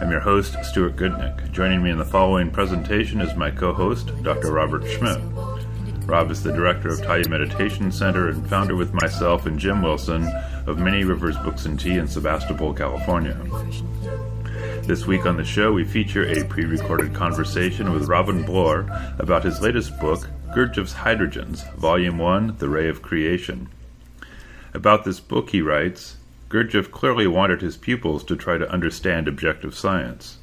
I'm your host, Stuart Goodnick. Joining me in the following presentation is my co host, Dr. Robert Schmidt. Rob is the director of Taya Meditation Center and founder with myself and Jim Wilson of Many Rivers Books and Tea in Sebastopol, California. This week on the show, we feature a pre recorded conversation with Robin Bloor about his latest book, Gurdjieff's Hydrogens, Volume 1 The Ray of Creation. About this book, he writes Gurdjieff clearly wanted his pupils to try to understand objective science.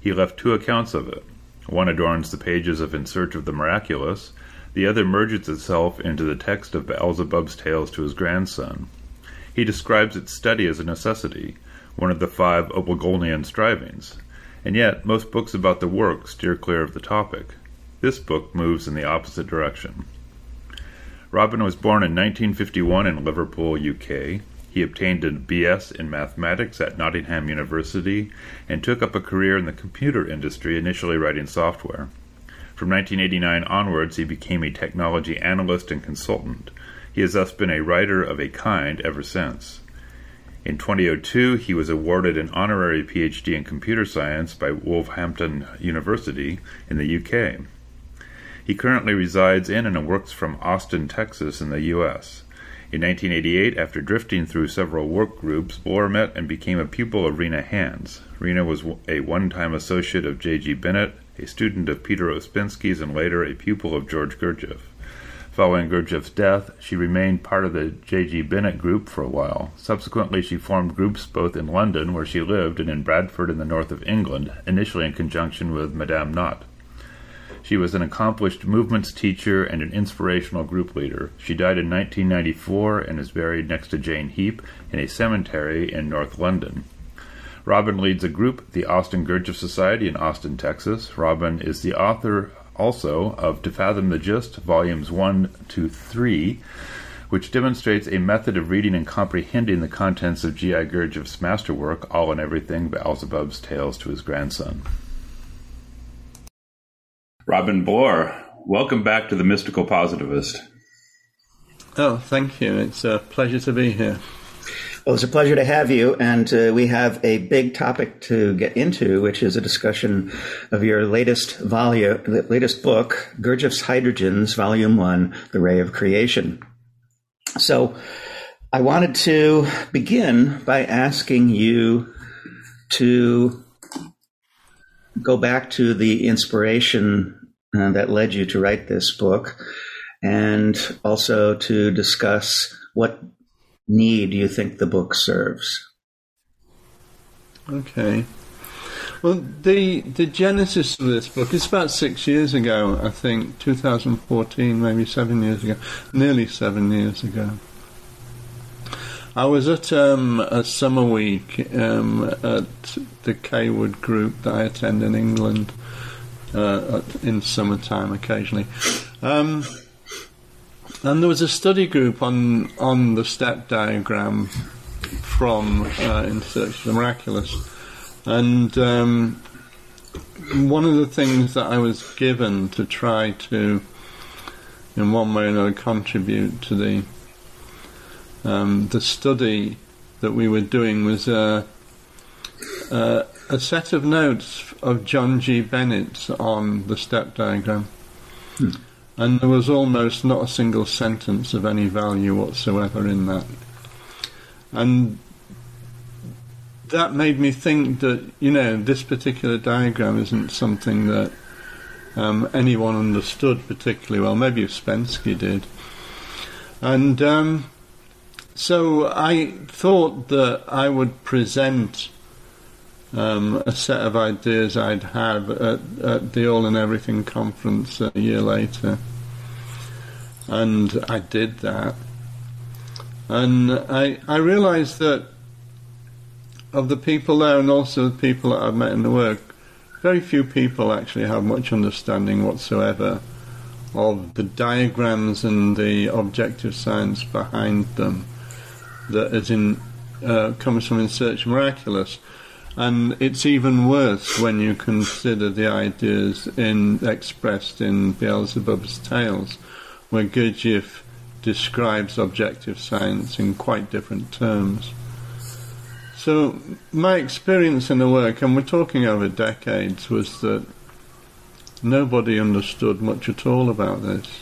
He left two accounts of it. One adorns the pages of In Search of the Miraculous, the other merges itself into the text of Beelzebub's tales to his grandson. He describes its study as a necessity, one of the five Obligolnian strivings, and yet most books about the work steer clear of the topic. This book moves in the opposite direction. Robin was born in 1951 in Liverpool, UK. He obtained a BS in mathematics at Nottingham University and took up a career in the computer industry, initially writing software. From 1989 onwards, he became a technology analyst and consultant. He has thus been a writer of a kind ever since. In 2002, he was awarded an honorary PhD in computer science by Wolverhampton University in the UK. He currently resides in and works from Austin, Texas, in the U.S. In 1988, after drifting through several work groups, Bloor met and became a pupil of Rina Hands. Rina was a one time associate of J.G. Bennett, a student of Peter Ouspensky's, and later a pupil of George Gurdjieff. Following Gurdjieff's death, she remained part of the J.G. Bennett group for a while. Subsequently, she formed groups both in London, where she lived, and in Bradford in the north of England, initially in conjunction with Madame Knott. She was an accomplished movements teacher and an inspirational group leader. She died in 1994 and is buried next to Jane Heap in a cemetery in North London. Robin leads a group, the Austin Gurdjieff Society in Austin, Texas. Robin is the author also of To Fathom the Gist, Volumes 1 to 3, which demonstrates a method of reading and comprehending the contents of G.I. Gurdjieff's masterwork, All and Everything, Beelzebub's Tales to his grandson. Robin Bloor, welcome back to the Mystical Positivist. Oh, thank you. It's a pleasure to be here. Well, it's a pleasure to have you. And uh, we have a big topic to get into, which is a discussion of your latest volume, latest book, Gurdjieff's Hydrogens, Volume 1, The Ray of Creation. So I wanted to begin by asking you to go back to the inspiration uh, that led you to write this book and also to discuss what need you think the book serves. Okay. Well, the the genesis of this book is about six years ago, I think, 2014, maybe seven years ago, nearly seven years ago. I was at um, a summer week um, at the Kaywood group that I attend in England uh, in summertime occasionally. Um, and there was a study group on on the step diagram from uh, In Search of the Miraculous, and um, one of the things that I was given to try to, in one way or another, contribute to the um, the study that we were doing was a, a, a, set of notes of John G. Bennett's on the step diagram. Hmm. And there was almost not a single sentence of any value whatsoever in that. And that made me think that, you know, this particular diagram isn't something that um, anyone understood particularly well. Maybe Ouspensky did. And um, so I thought that I would present um, a set of ideas I'd have at, at, the All and Everything conference a year later. And I did that. And I, I realized that of the people there and also the people that I've met in the work, very few people actually have much understanding whatsoever of the diagrams and the objective science behind them that in uh, comes from In Search Miraculous. And it's even worse when you consider the ideas in, expressed in Beelzebub's Tales, where Gurdjieff describes objective science in quite different terms. So, my experience in the work, and we're talking over decades, was that nobody understood much at all about this.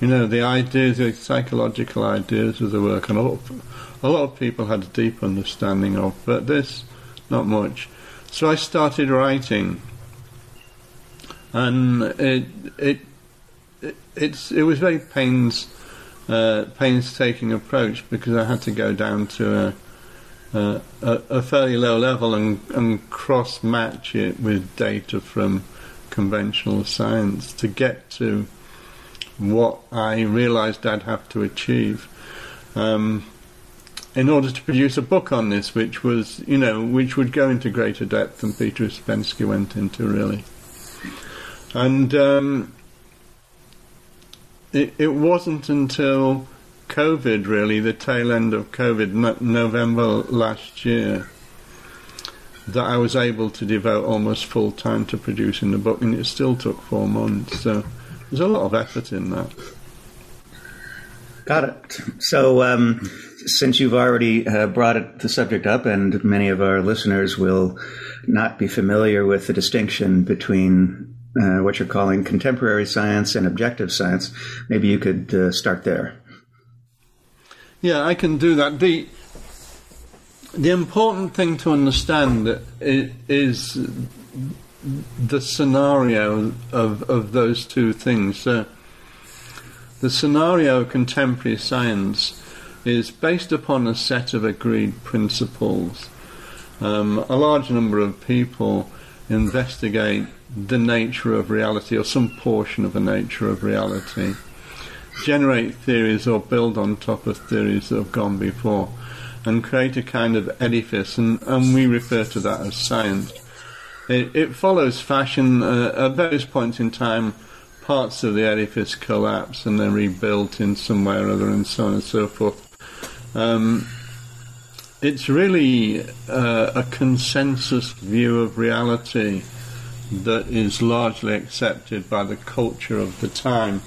You know, the ideas, the psychological ideas of the work, and a lot of, a lot of people had a deep understanding of, but this not much. So I started writing, and it it, it it's it was very pains uh, painstaking approach because I had to go down to a a, a fairly low level and, and cross match it with data from conventional science to get to what I realised I'd have to achieve. Um, in order to produce a book on this, which was, you know, which would go into greater depth than Peter Ouspensky went into, really. And um, it, it wasn't until COVID, really, the tail end of COVID, no- November last year, that I was able to devote almost full time to producing the book, and it still took four months. So there's a lot of effort in that. Got it. So, um, since you've already uh, brought it, the subject up, and many of our listeners will not be familiar with the distinction between uh, what you're calling contemporary science and objective science, maybe you could uh, start there. Yeah, I can do that. the The important thing to understand is the scenario of of those two things. So, the scenario of contemporary science is based upon a set of agreed principles. Um, a large number of people investigate the nature of reality or some portion of the nature of reality, generate theories or build on top of theories that have gone before, and create a kind of edifice, and, and we refer to that as science. It, it follows fashion uh, at various points in time parts of the edifice collapse and they're rebuilt in some way or other, and so on and so forth. Um, it's really uh, a consensus view of reality that is largely accepted by the culture of the time.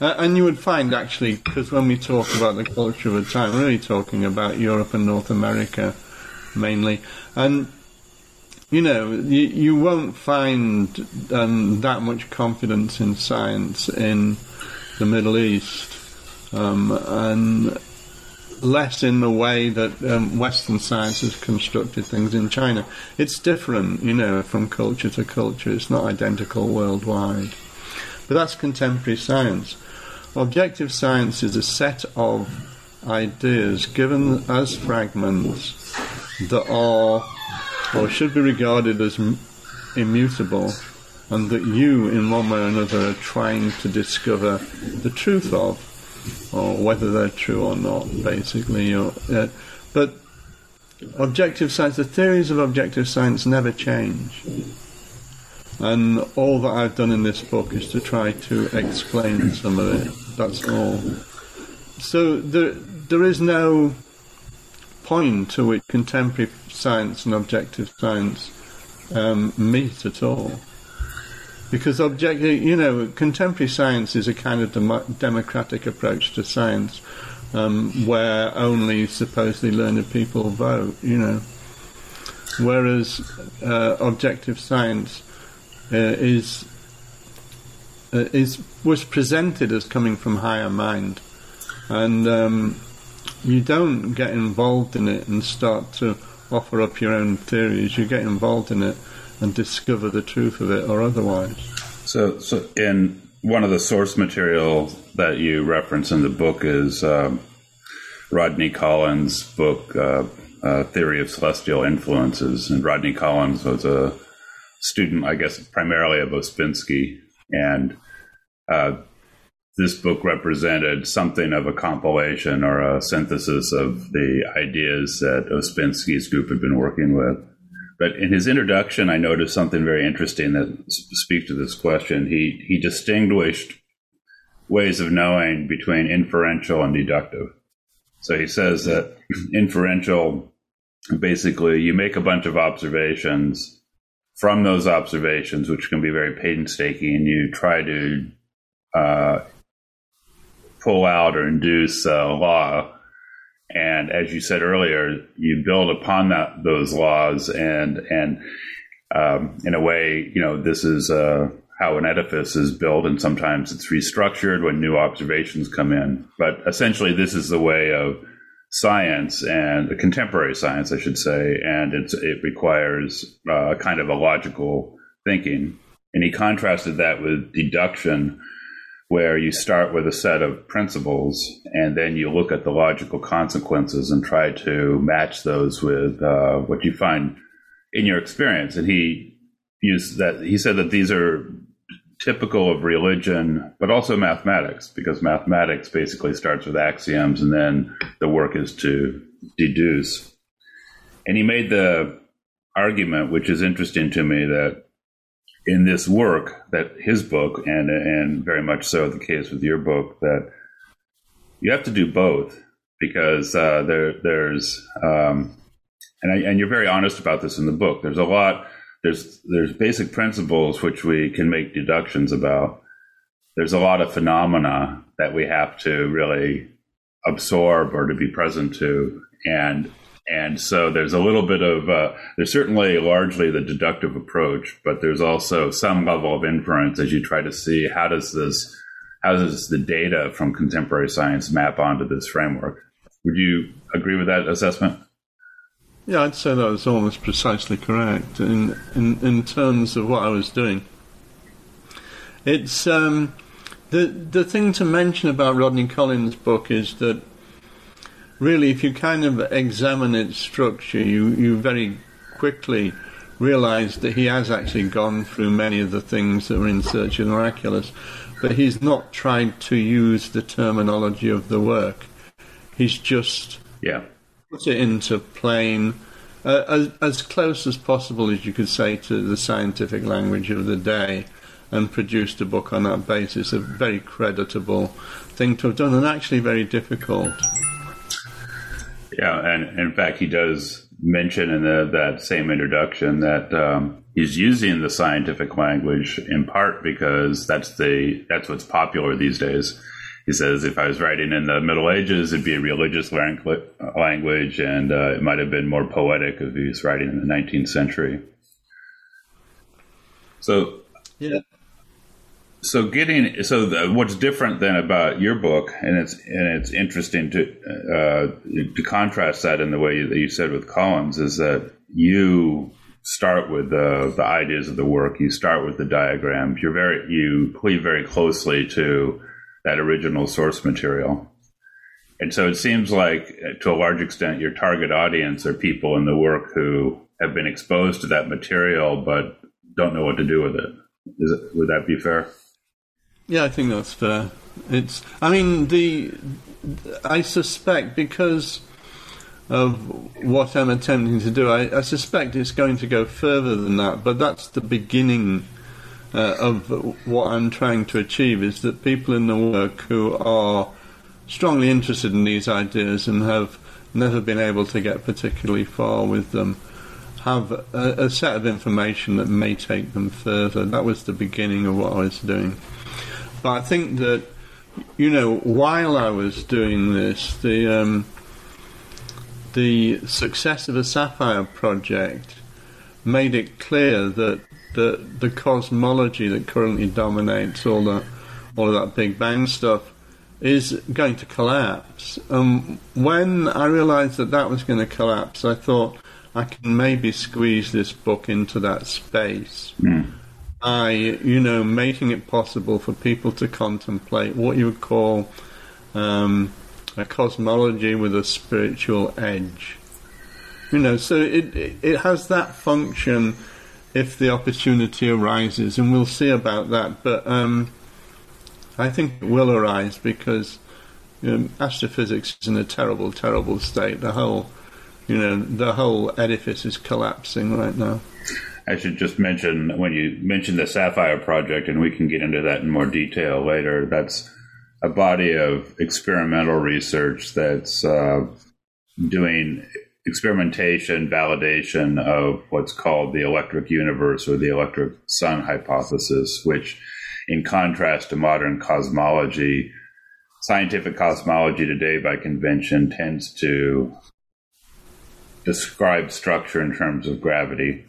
Uh, and you would find actually, because when we talk about the culture of the time, we're really talking about Europe and North America mainly. And, you know, you, you won't find um, that much confidence in science in the Middle East. Um, and less in the way that um, Western science has constructed things in China. It's different, you know, from culture to culture. It's not identical worldwide. But that's contemporary science. Objective science is a set of ideas given as fragments that are or should be regarded as immutable and that you, in one way or another, are trying to discover the truth of or whether they're true or not, basically. Or, uh, but objective science, the theories of objective science never change. And all that I've done in this book is to try to explain some of it. That's all. So there, there is no point to which contemporary science and objective science um, meet at all because objective, you know, contemporary science is a kind of dem- democratic approach to science, um, where only supposedly learned people vote. You know, whereas uh, objective science uh, is uh, is was presented as coming from higher mind, and um, you don't get involved in it and start to offer up your own theories. You get involved in it and discover the truth of it or otherwise. So, so in one of the source material that you reference in the book is um, Rodney Collins' book, uh, uh, Theory of Celestial Influences. And Rodney Collins was a student, I guess, primarily of Ouspensky. And uh, this book represented something of a compilation or a synthesis of the ideas that Ouspensky's group had been working with. But in his introduction, I noticed something very interesting that speaks to this question. He he distinguished ways of knowing between inferential and deductive. So he says that inferential basically you make a bunch of observations from those observations, which can be very painstaking, and you try to uh, pull out or induce a law. And as you said earlier, you build upon that those laws, and and um, in a way, you know, this is uh, how an edifice is built, and sometimes it's restructured when new observations come in. But essentially, this is the way of science and contemporary science, I should say, and it requires uh, kind of a logical thinking. And he contrasted that with deduction, where you start with a set of principles and then you look at the logical consequences and try to match those with uh, what you find in your experience. And he used that. He said that these are typical of religion, but also mathematics, because mathematics basically starts with axioms and then the work is to deduce. And he made the argument, which is interesting to me, that in this work, that his book, and, and very much so the case with your book, that you have to do both because uh, there, there's, um, and, I, and you're very honest about this in the book, there's a lot there's there's basic principles which we can make deductions about. There's a lot of phenomena that we have to really absorb or to be present to, and and so there's a little bit of uh, there's certainly largely the deductive approach, but there's also some level of inference as you try to see how does this how does the data from contemporary science map onto this framework. Would you agree with that assessment? Yeah, I'd say that was almost precisely correct in in, in terms of what I was doing. It's um, the the thing to mention about Rodney Collins' book is that really, if you kind of examine its structure, you you very quickly realize that he has actually gone through many of the things that were in Search of the Miraculous, but he's not tried to use the terminology of the work. He's just yeah put it into plain, uh, as, as close as possible as you could say to the scientific language of the day, and produced a book on that basis. A very creditable thing to have done, and actually very difficult. Yeah, and in fact, he does mention in the, that same introduction that um, he's using the scientific language in part because that's the that's what's popular these days he says if I was writing in the Middle Ages, it'd be a religious language, and uh, it might have been more poetic if he was writing in the 19th century. So, yeah. So getting so the, what's different then about your book, and it's and it's interesting to uh, to contrast that in the way that you said with Collins is that you start with the the ideas of the work, you start with the diagrams, you're very you cleave very closely to that original source material. And so it seems like, to a large extent, your target audience are people in the work who have been exposed to that material but don't know what to do with it. it would that be fair? Yeah, I think that's fair. It's, I mean, the, I suspect because of what I'm attempting to do, I, I suspect it's going to go further than that. But that's the beginning uh, of what I'm trying to achieve is that people in the work who are strongly interested in these ideas and have never been able to get particularly far with them have a, a, set of information that may take them further. That was the beginning of what I was doing. But I think that, you know, while I was doing this, the um, the success of the SAFIRE project made it clear that the the cosmology that currently dominates all the all of that Big Bang stuff is going to collapse. Um, when I realised that that was going to collapse, I thought I can maybe squeeze this book into that space. Mm. By, you know, making it possible for people to contemplate what you would call um, a cosmology with a spiritual edge. You know, so it, it, has that function if the opportunity arises, and we'll see about that. But um, I think it will arise because you know, astrophysics is in a terrible, terrible state. The whole, you know, the whole edifice is collapsing right now. I should just mention when you mentioned the SAFIRE project, and we can get into that in more detail later. That's a body of experimental research that's uh, doing experimentation, validation of what's called the electric universe or the electric sun hypothesis, which, in contrast to modern cosmology, scientific cosmology today, by convention, tends to describe structure in terms of gravity,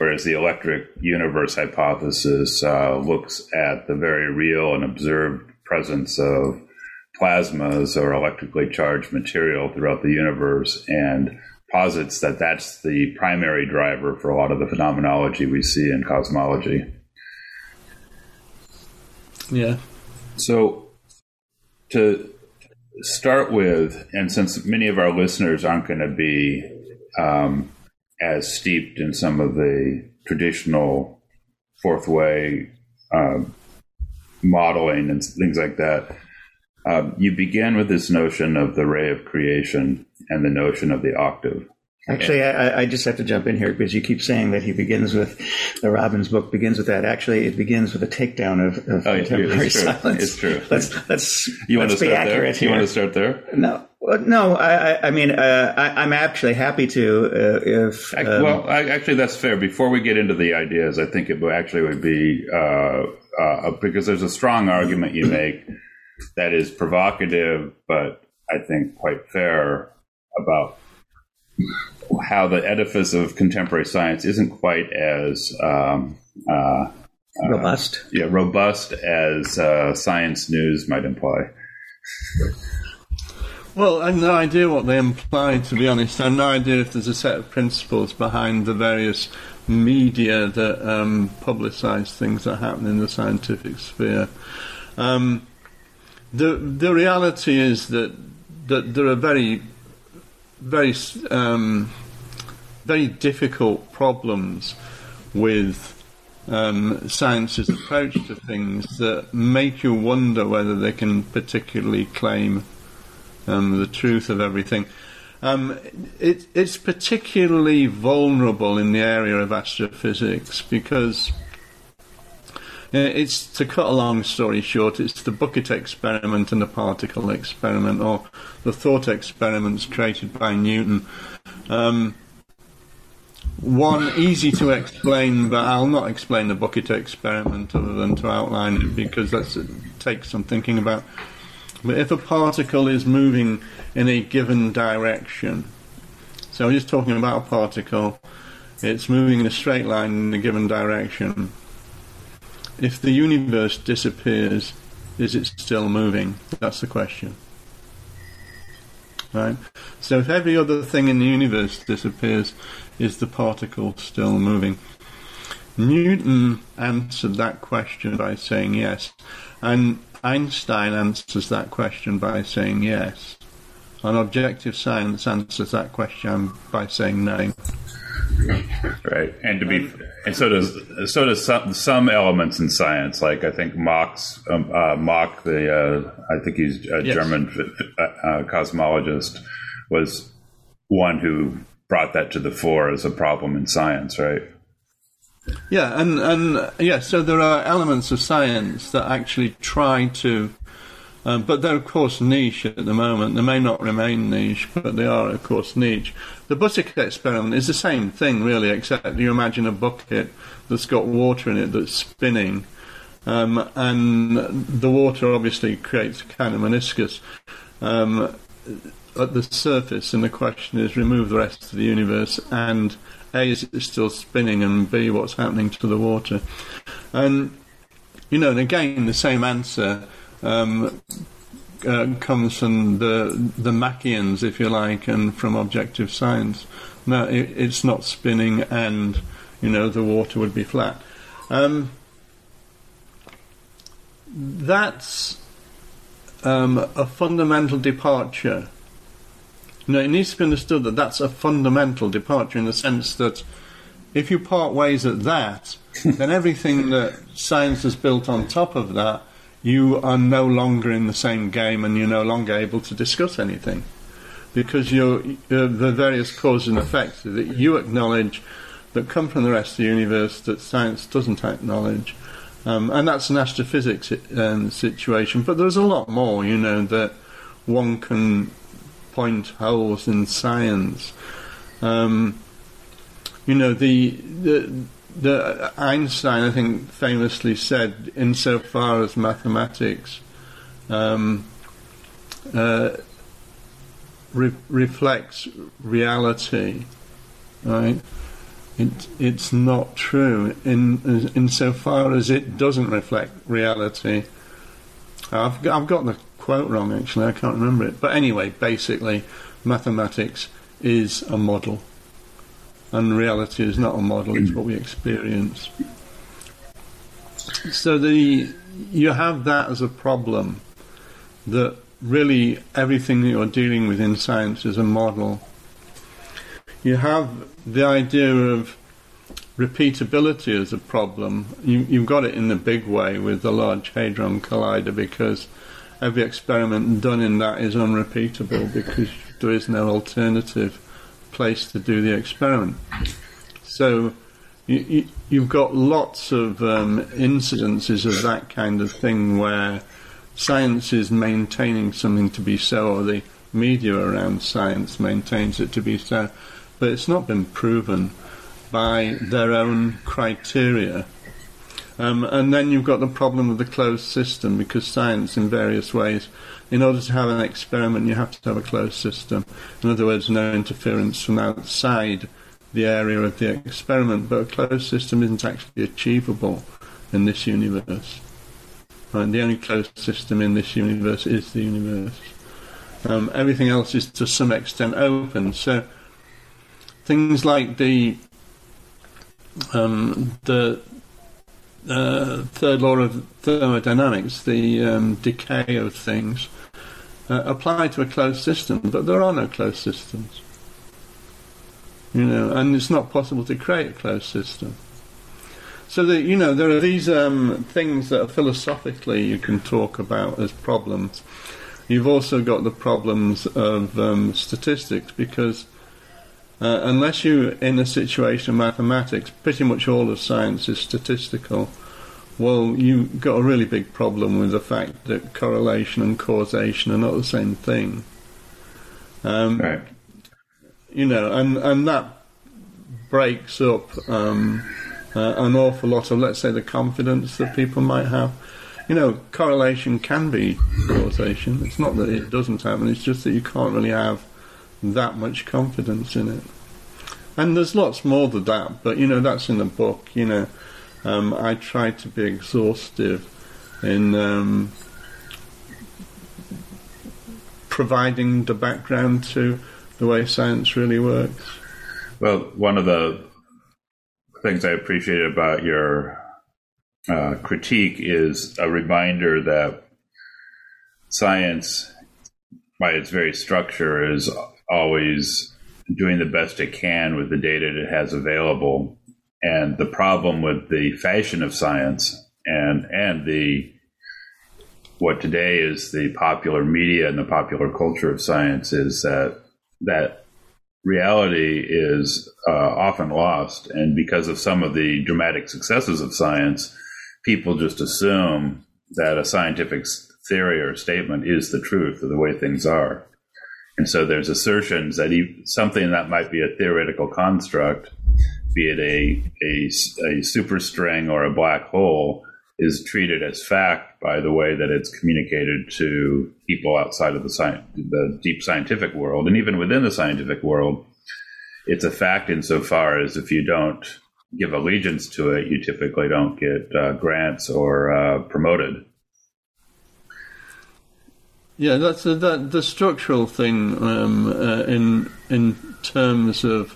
whereas the electric universe hypothesis uh, looks at the very real and observed presence of plasmas or electrically charged material throughout the universe and posits that that's the primary driver for a lot of the phenomenology we see in cosmology. Yeah. So, to start with, and since many of our listeners aren't going to be um, as steeped in some of the traditional fourth way uh, modeling and things like that, um, you begin with this notion of the ray of creation and the notion of the octave. Actually, I, I, just have to jump in here because you keep saying that he begins with the Robbins book begins with that. Actually, it begins with a takedown of, of oh, contemporary it's silence. It's true. Let's let's you let's want to be start accurate there? here. You want to start there? No, no. I, I mean, uh, I, am actually happy to uh, if. Um, well, actually, that's fair. Before we get into the ideas, I think it actually would be uh, uh, because there's a strong argument you make that is provocative, but I think quite fair about how the edifice of contemporary science isn't quite as um, uh, robust. Uh, yeah, robust as uh, science news might imply. Well, I have no idea what they imply, to be honest. I have no idea if there's a set of principles behind the various media that um, publicise things that happen in the scientific sphere. Um, the the reality is that that there are very very um, very difficult problems with um, science's approach to things that make you wonder whether they can particularly claim um, the truth of everything. Um, it, it's particularly vulnerable in the area of astrophysics because it's to cut a long story short, it's the bucket experiment and the particle experiment, or the thought experiments created by Newton. Um, one easy to explain, but I'll not explain the bucket experiment other than to outline it because that takes some thinking about. But if a particle is moving in a given direction, so we're just talking about a particle, it's moving in a straight line in a given direction if the universe disappears, is it still moving? That's the question. Right? So if every other thing in the universe disappears, is the particle still moving? Newton answered that question by saying yes, and Einstein answers that question by saying yes. And objective science answers that question by saying no. Right, and to be, um, and so does so does some some elements in science. Like I think Mach's um, uh, Mach, the uh, I think he's a yes. German uh, uh, cosmologist, was one who brought that to the fore as a problem in science. Right. Yeah, and and yeah, so there are elements of science that actually try to um, but they're, of course, niche at the moment. They may not remain niche, but they are, of course, niche. The bucket experiment is the same thing, really, except you imagine a bucket that's got water in it that's spinning. Um, and the water obviously creates a kind of meniscus um, at the surface, and the question is remove the rest of the universe, and A, is it still spinning, and B, what's happening to the water? And, you know, and again, the same answer um, uh, comes from the the Machians, if you like, and from objective science. No, it, it's not spinning, and you know the water would be flat. Um, that's um, a fundamental departure. Know, it needs to be understood that that's a fundamental departure in the sense that if you part ways at that, then everything that science has built on top of that you are no longer in the same game and you're no longer able to discuss anything because you're, uh, the various causes and effects that you acknowledge that come from the rest of the universe that science doesn't acknowledge Um, and that's an astrophysics um, situation. But there's a lot more, you know, that one can point holes in science. Um, you know, the, the, the Einstein, I think, famously said, insofar as mathematics um, uh, re- reflects reality, right? It, it's not true in insofar as it doesn't reflect reality. I've, I've got the quote wrong actually, I can't remember it. But anyway, basically, mathematics is a model, and reality is not a model, it's what we experience. So the you have that as a problem that really everything that you're dealing with in science is a model you have the idea of repeatability as a problem. You, have got it in the big way with the Large Hadron Collider because every experiment done in that is unrepeatable because there is no alternative place to do the experiment. So you, have got lots of um, incidences of that kind of thing where science is maintaining something to be so, or the media around science maintains it to be so but it's not been proven by their own criteria. Um, and then you've got the problem of the closed system because science, in various ways, in order to have an experiment, you have to have a closed system. In other words, no interference from outside the area of the experiment. But a closed system isn't actually achievable in this universe. The only closed system in this universe is the universe. Um, everything else is to some extent open. So things like the um, the uh, third law of thermodynamics, the um, decay of things, uh, apply to a closed system, but there are no closed systems. You know, and it's not possible to create a closed system. So that you know, there are these um, things that philosophically you can talk about as problems. You've also got the problems of um, statistics because uh, unless you're in a situation of mathematics, pretty much all of science is statistical. Well, you've got a really big problem with the fact that correlation and causation are not the same thing. Um, right. You know, and, and that breaks up um, uh, an awful lot of, let's say, the confidence that people might have. You know, correlation can be causation. It's not that it doesn't happen, it's just that you can't really have that much confidence in it. And there's lots more to that, but you know that's in the book. You know, um, I try to be exhaustive in um, providing the background to the way science really works. Well, one of the things I appreciate about your uh, critique is a reminder that science, by its very structure, is always doing the best it can with the data it has available. And the problem with the fashion of science and and the what today is the popular media and the popular culture of science is that that reality is uh, often lost, and because of some of the dramatic successes of science, people just assume that a scientific theory or statement is the truth of the way things are. And so there's assertions that something that might be a theoretical construct, be it a, a, a superstring or a black hole, is treated as fact by the way that it's communicated to people outside of the, sci- the deep scientific world. And even within the scientific world, it's a fact insofar as if you don't give allegiance to it, you typically don't get uh, grants or uh, promoted. Yeah, that's a, that the structural thing um, uh, in in terms of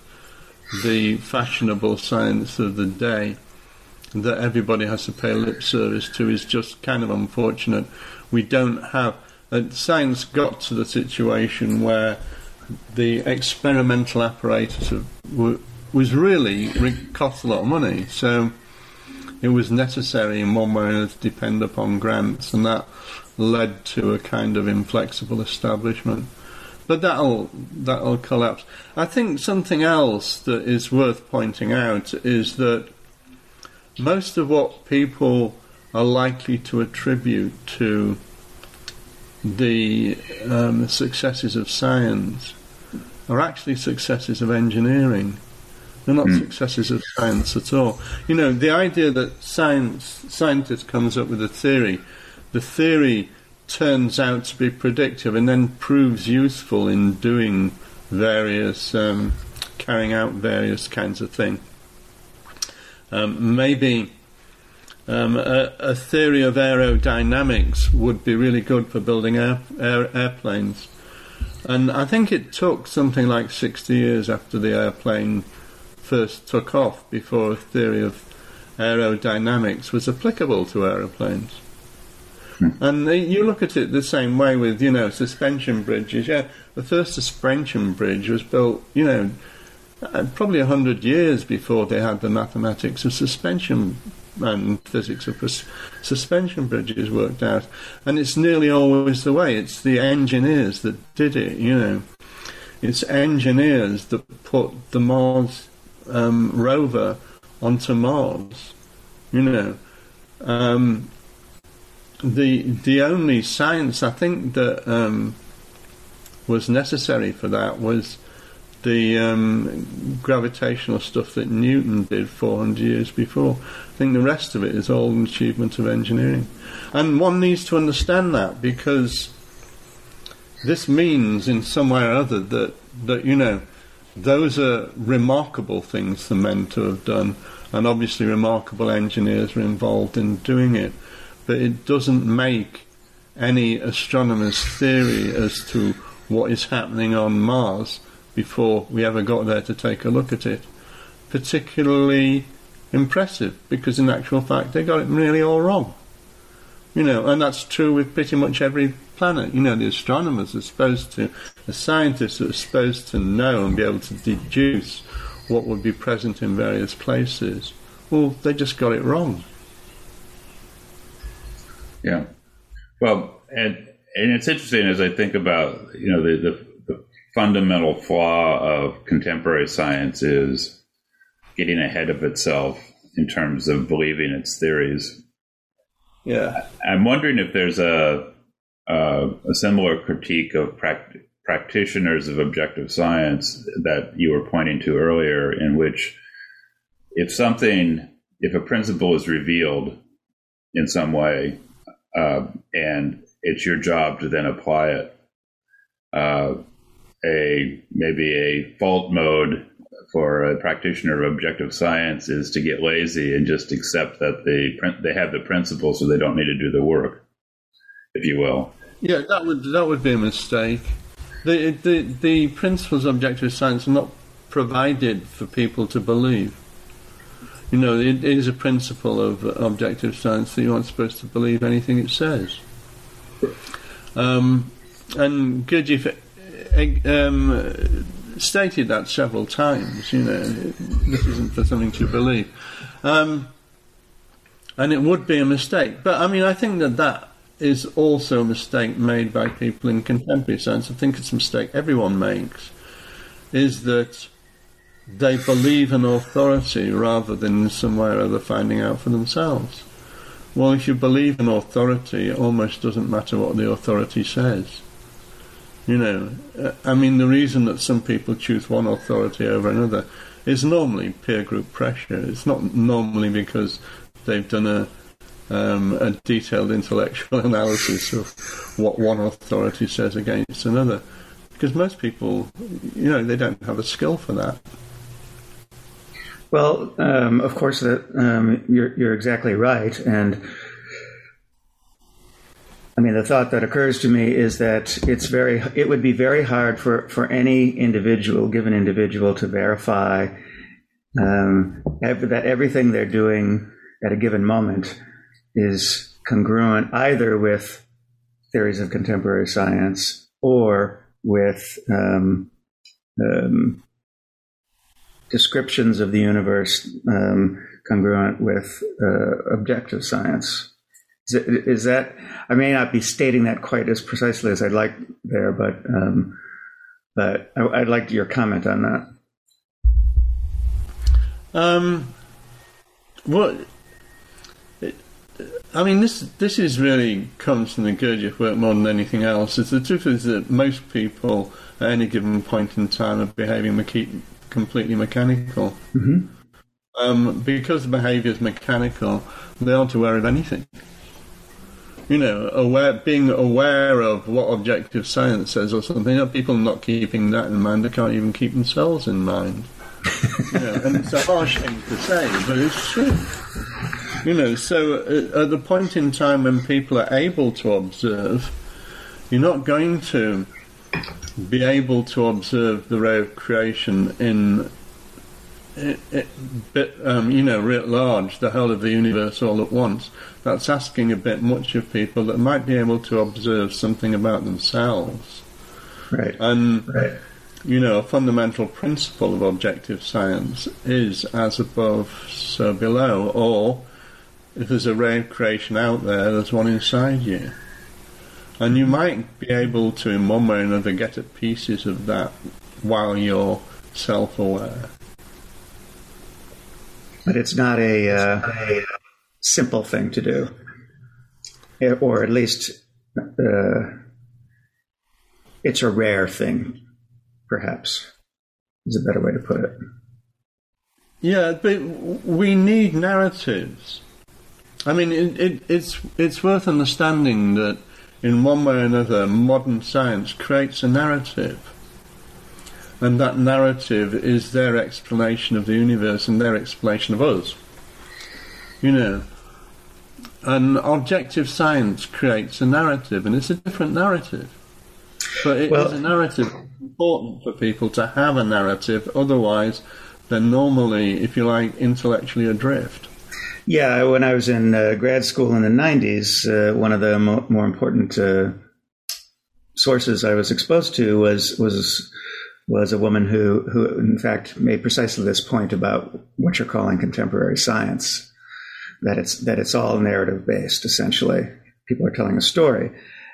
the fashionable science of the day that everybody has to pay lip service to is just kind of unfortunate. We don't have uh, science got to the situation where the experimental apparatus of, was really cost a lot of money, so it was necessary in one way or another to depend upon grants, and that led to a kind of inflexible establishment. But that'll that'll collapse. I think something else that is worth pointing out is that most of what people are likely to attribute to the um, successes of science are actually successes of engineering. They're not mm. successes of science at all. You know, the idea that science scientist comes up with a theory, the theory turns out to be predictive and then proves useful in doing various, um, carrying out various kinds of things. Um, maybe um, a, a, theory of aerodynamics would be really good for building air, air, airplanes. And I think it took something like 60 years after the airplane first took off before a theory of aerodynamics was applicable to aeroplanes. And you look at it the same way with, you know, suspension bridges. Yeah, the first suspension bridge was built, you know, uh, probably a hundred years before they had the mathematics of suspension and physics of suspension bridges worked out. And it's nearly always the way. It's the engineers that did it, you know. It's engineers that put the Mars um, rover onto Mars, you know. Um, the the only science I think that um, was necessary for that was the um, gravitational stuff that Newton did 400 years before. I think the rest of it is all an achievement of engineering. And one needs to understand that because this means in some way or other that, that you know, those are remarkable things for men to have done, and obviously remarkable engineers were involved in doing it. But it doesn't make any astronomer's theory as to what is happening on Mars before we ever got there to take a look at it. Particularly impressive because, in actual fact, they got it really all wrong. You know, and that's true with pretty much every planet. You know, the astronomers are supposed to, the scientists are supposed to know and be able to deduce what would be present in various places. Well, they just got it wrong. Yeah. Well, and and it's interesting as I think about you know the, the fundamental flaw of contemporary science is getting ahead of itself in terms of believing its theories. Yeah, I'm wondering if there's a a, a similar critique of pract- practitioners of objective science that you were pointing to earlier, in which if something, if a principle is revealed in some way, uh, and it's your job to then apply it. Uh, a maybe a fault mode for a practitioner of objective science is to get lazy and just accept that they they have the principle, so they don't need to do the work, if you will. Yeah, that would that would be a mistake. The the the principles of objective science are not provided for people to believe. You know, it is a principle of objective science that you aren't supposed to believe anything it says. Um, and Gurdjieff um, stated that several times. You know, this isn't for something to believe, um, and it would be a mistake. But I mean, I think that that is also a mistake made by people in contemporary science. I think it's a mistake everyone makes. Is that they believe in authority rather than in some way or other finding out for themselves. Well, if you believe in authority, it almost doesn't matter what the authority says. You know, uh, I mean, the reason that some people choose one authority over another is normally peer group pressure. It's not normally because they've done a um, a detailed intellectual analysis of what one authority says against another, because most people, you know, they don't have a skill for that. Well, um, of course, that um, you're you're exactly right, and I mean, the thought that occurs to me is that it's very, it would be very hard for, for any individual, given individual, to verify um, that everything they're doing at a given moment is congruent either with theories of contemporary science or with um, um, descriptions of the universe um, congruent with uh, objective science. Is, it, is, that I may not be stating that quite as precisely as I'd like there, but um, but I, would like your comment on that. Um, well, I mean, this this is really comes from the Gurdjieff work more than anything else. Is the truth is that most people at any given point in time are behaving completely mechanical. Mm-hmm. Um, because the behaviour is mechanical, they aren't aware of anything. You know, aware, being aware of what objective science says or something. You know, people not keeping that in mind, they can't even keep themselves in mind. you know, and it's a harsh thing to say, but it's true. You know, so uh, at the point in time when people are able to observe, you're not going to be able to observe the ray of creation in, it, it, bit, um, you know, writ large, the whole of the universe all at once. That's asking a bit much of people that might be able to observe something about themselves. Right. And right. you know, a fundamental principle of objective science is as above, so below, or if there's a ray of creation out there, there's one inside you. And you might be able to, in one way or another, get at pieces of that while you're self aware. But it's not a, uh, a simple thing to do, or at least uh, it's a rare thing, perhaps, is a better way to put it. Yeah, but we need narratives. I mean, it, it, it's it's worth understanding that in one way or another, modern science creates a narrative, and that narrative is their explanation of the universe and their explanation of us. You know, and objective science creates a narrative, and it's a different narrative. But it well, is a narrative It's important for people to have a narrative. Otherwise, they're normally, if you like, intellectually adrift. Yeah, when I was in uh, grad school in the 90s, uh, one of the mo- more important uh, sources I was exposed to was was was a woman who who in fact made precisely this point about what you're calling contemporary science that it's that it's all narrative based essentially. People are telling a story.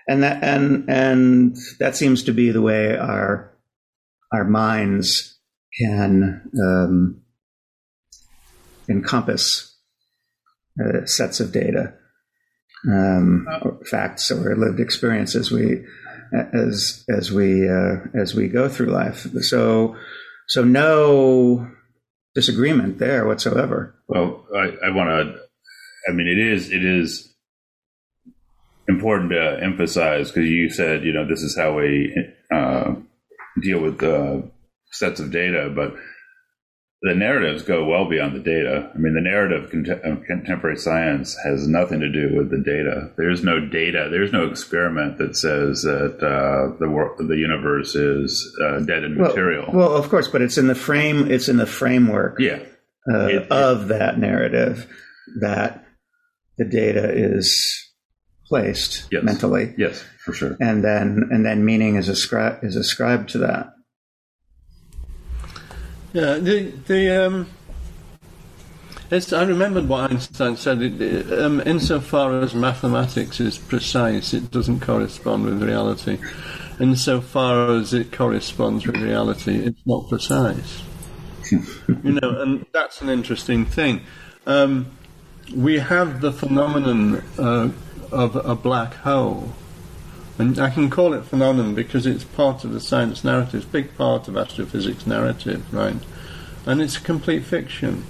And that and and that seems to be the way our our minds can um, encompass uh, sets of data, um, or facts, or lived experiences we as as we uh, as we go through life. So so no disagreement there whatsoever. Well, I, I want to. I mean, it is it is important to emphasize because you said you know this is how we uh, deal with uh, sets of data, but the narratives go well beyond the data. I mean, the narrative of contemporary science has nothing to do with the data. There's no data. There's no experiment that says that uh, the wor- the universe is uh, dead and well, material. Well, of course, but it's in the frame. It's in the framework. Yeah. Uh, it, of that narrative that the data is placed yes. mentally. Yes, for sure. And then and then meaning is ascribed is ascribed to that. Yeah, the the um, it's, I remembered what Einstein said. It, um, insofar as mathematics is precise, it doesn't correspond with reality. Insofar as it corresponds with reality, it's not precise. you know, and that's an interesting thing. Um, we have the phenomenon uh, of a black hole and I can call it phenomenon because it's part of the science narrative, it's big part of astrophysics narrative, right? And it's a complete fiction.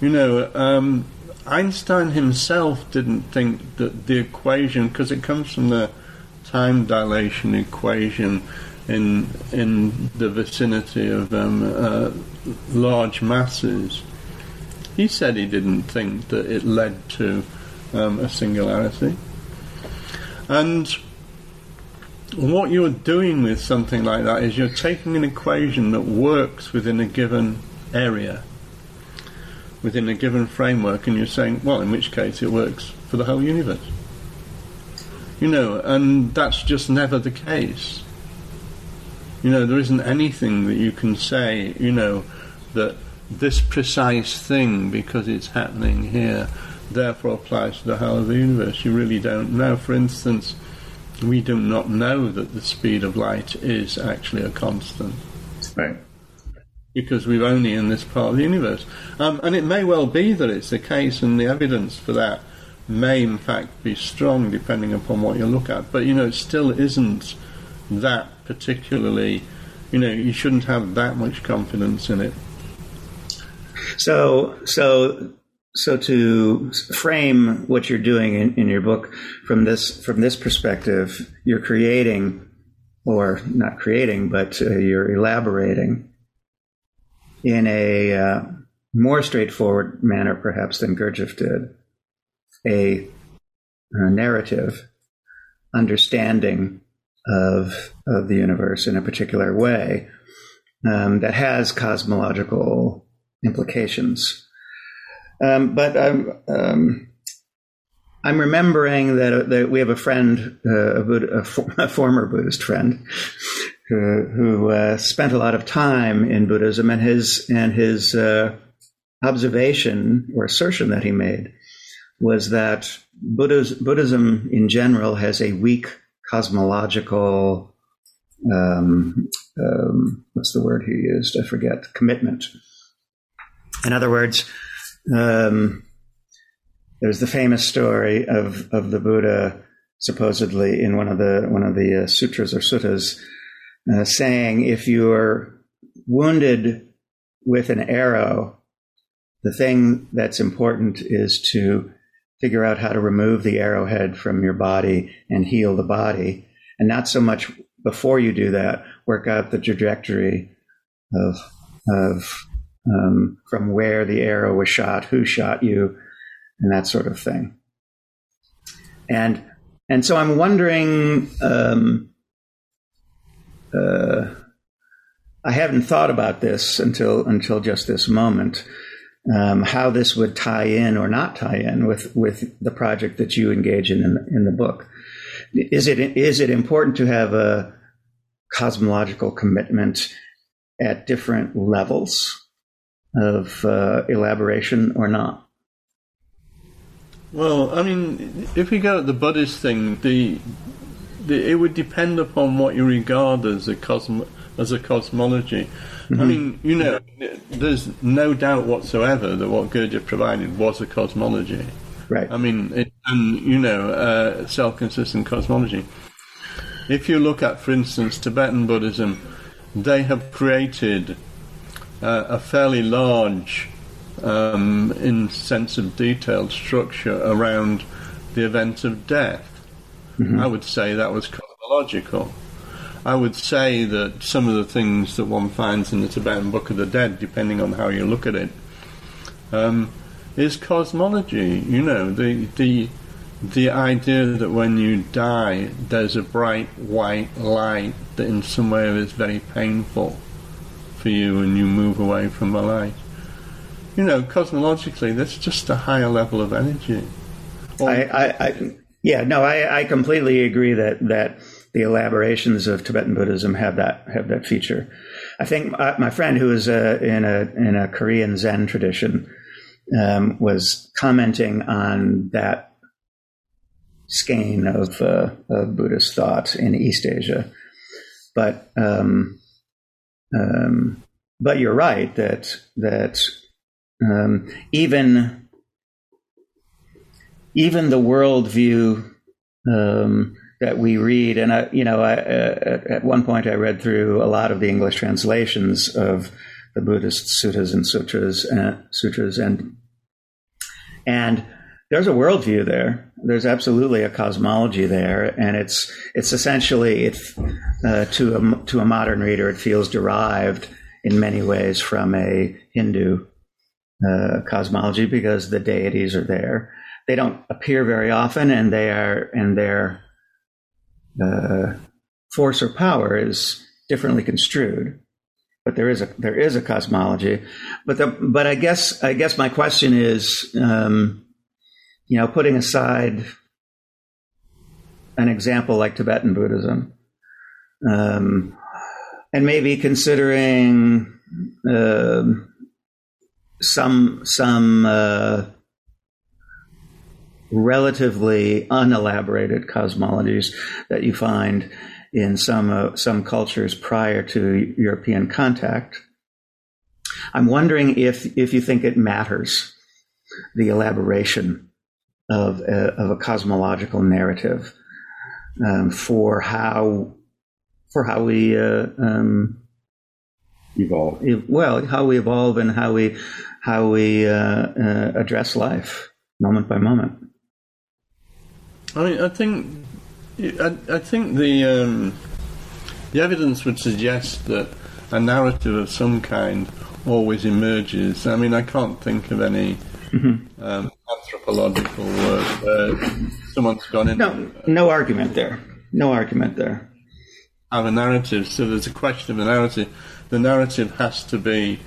You know, um, Einstein himself didn't think that the equation, because it comes from the time dilation equation in in the vicinity of um, uh, large masses. He said he didn't think that it led to um, a singularity. And what you're doing with something like that is you're taking an equation that works within a given area, within a given framework, and you're saying, well, in which case it works for the whole universe. You know, and that's just never the case. You know, there isn't anything that you can say, you know, that this precise thing, because it's happening here, therefore applies to the whole of the universe. You really don't know. For instance, we do not know that the speed of light is actually a constant. Right. Because we're only in this part of the universe. Um, and it may well be that it's the case, and the evidence for that may in fact be strong depending upon what you look at. But you know, it still isn't that particularly. You know, you shouldn't have that much confidence in it. So, so, so to frame what you're doing in, in your book from this from this perspective, you're creating, or not creating, but uh, you're elaborating in a uh, more straightforward manner, perhaps, than Gurdjieff did, a, a narrative understanding of of the universe in a particular way um, that has cosmological implications. Um, but I'm um, I'm remembering that, uh, that we have a friend, uh, a, Buddha, a, for, a, former Buddhist friend, who, who uh, spent a lot of time in Buddhism, and his and his uh, observation or assertion that he made was that Buddhism in general has a weak cosmological um, um, what's the word he used? I forget. Commitment. In other words, um, there's the famous story of of the Buddha supposedly in one of the one of the uh, sutras or suttas uh, saying, if you're wounded with an arrow, the thing that's important is to figure out how to remove the arrowhead from your body and heal the body, and not so much before you do that, work out the trajectory of of um, from where the arrow was shot, who shot you, and that sort of thing. And and so I'm wondering. Um, uh, I haven't thought about this until until just this moment. Um, how this would tie in or not tie in with with the project that you engage in in, in the book. Is it is it important to have a cosmological commitment at different levels of uh, elaboration or not? Well, I mean, if we go at the Buddhist thing, the, the it would depend upon what you regard as a cosmo, as a cosmology. Mm-hmm. I mean, you know, there's no doubt whatsoever that what Gurdjieff provided was a cosmology. Right. I mean, it, and you know, uh, self-consistent cosmology. If you look at, for instance, Tibetan Buddhism, they have created uh, a fairly large, um, in sense of detailed structure around the event of death. Mm-hmm. I would say that was cosmological. I would say that some of the things that one finds in the Tibetan Book of the Dead, depending on how you look at it, um, is cosmology. You know, the the the idea that when you die, there's a bright white light that in some way is very painful for you and you move away from the light. You know, cosmologically, that's just a higher level of energy. I, I, I, yeah, no, I, I completely agree that that the elaborations of Tibetan Buddhism have that have that feature. I think my, my friend who is uh, in a in a Korean Zen tradition um, was commenting on that skein of, uh, of Buddhist thought in East Asia. But um, um, but you're right that that um, even even the worldview um, that we read, and I, you know, I, uh, at one point I read through a lot of the English translations of the Buddhist suttas and sutras, and, sutras, and and there's a worldview there. There's absolutely a cosmology there, and it's it's essentially it uh, to a to a modern reader it feels derived in many ways from a Hindu uh, cosmology because the deities are there. They don't appear very often, and they are and their uh, force or power is differently construed. But there is a there is a cosmology. But the but I guess I guess my question is. Um, you know, putting aside an example like Tibetan Buddhism, um, and maybe considering uh, some some uh, relatively unelaborated cosmologies that you find in some uh, some cultures prior to European contact. I'm wondering if if you think it matters the elaboration of a, of a cosmological narrative um, for how for how we uh, um, evolve. Well, how we evolve and how we how we uh, uh, address life moment by moment. I mean, I think I, I think the um, the evidence would suggest that a narrative of some kind always emerges. I mean, I can't think of any mm-hmm. um, anthropological work where someone's gone in. No, no argument there. No argument there. Have a narrative. So there's a question of the narrative. The narrative has to be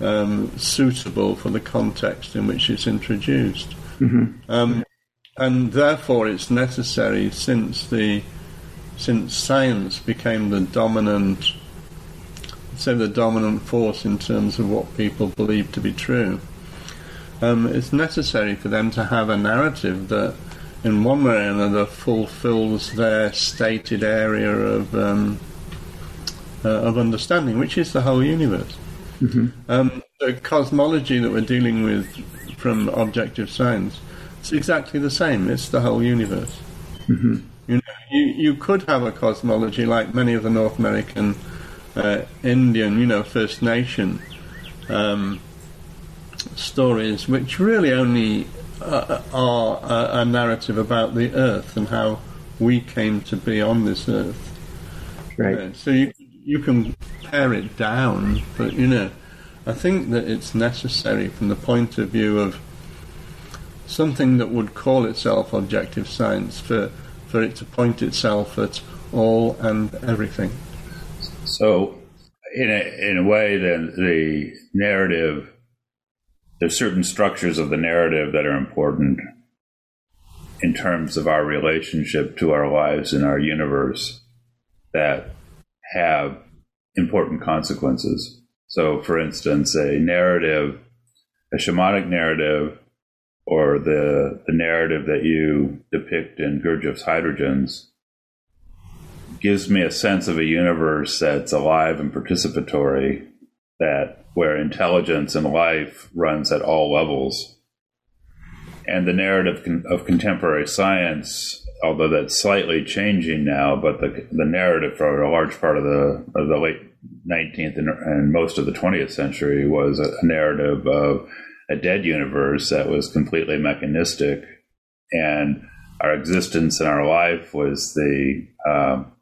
um, suitable for the context in which it's introduced. Mm-hmm. Um, and therefore, it's necessary since the since science became the dominant, say the dominant force in terms of what people believe to be true. Um, it's necessary for them to have a narrative that, in one way or another, fulfills their stated area of um, uh, of understanding, which is the whole universe. Mm-hmm. Um, the cosmology that we're dealing with from objective science it's exactly the same. It's the whole universe. Mm-hmm. You know, you, you could have a cosmology like many of the North American, uh, Indian, you know, First Nation um, stories, which really only uh, are a, a, narrative about the Earth and how we came to be on this Earth. Right. Uh, so you you can pare it down, but you know, I think that it's necessary from the point of view of something that would call itself objective science for, for it to point itself at all and everything. So, in a, in a way, then the narrative, there's certain structures of the narrative that are important in terms of our relationship to our lives and our universe that have important consequences. So, for instance, a narrative, a shamanic narrative or the the narrative that you depict in Gurdjieff's Hydrogens gives me a sense of a universe that's alive and participatory, that where intelligence and life runs at all levels. And the narrative of contemporary science, although that's slightly changing now, but the, the narrative for a large part of the of the late 19th and, and most of the 20th century was a, a narrative of a dead universe that was completely mechanistic, and our existence and our life was the um,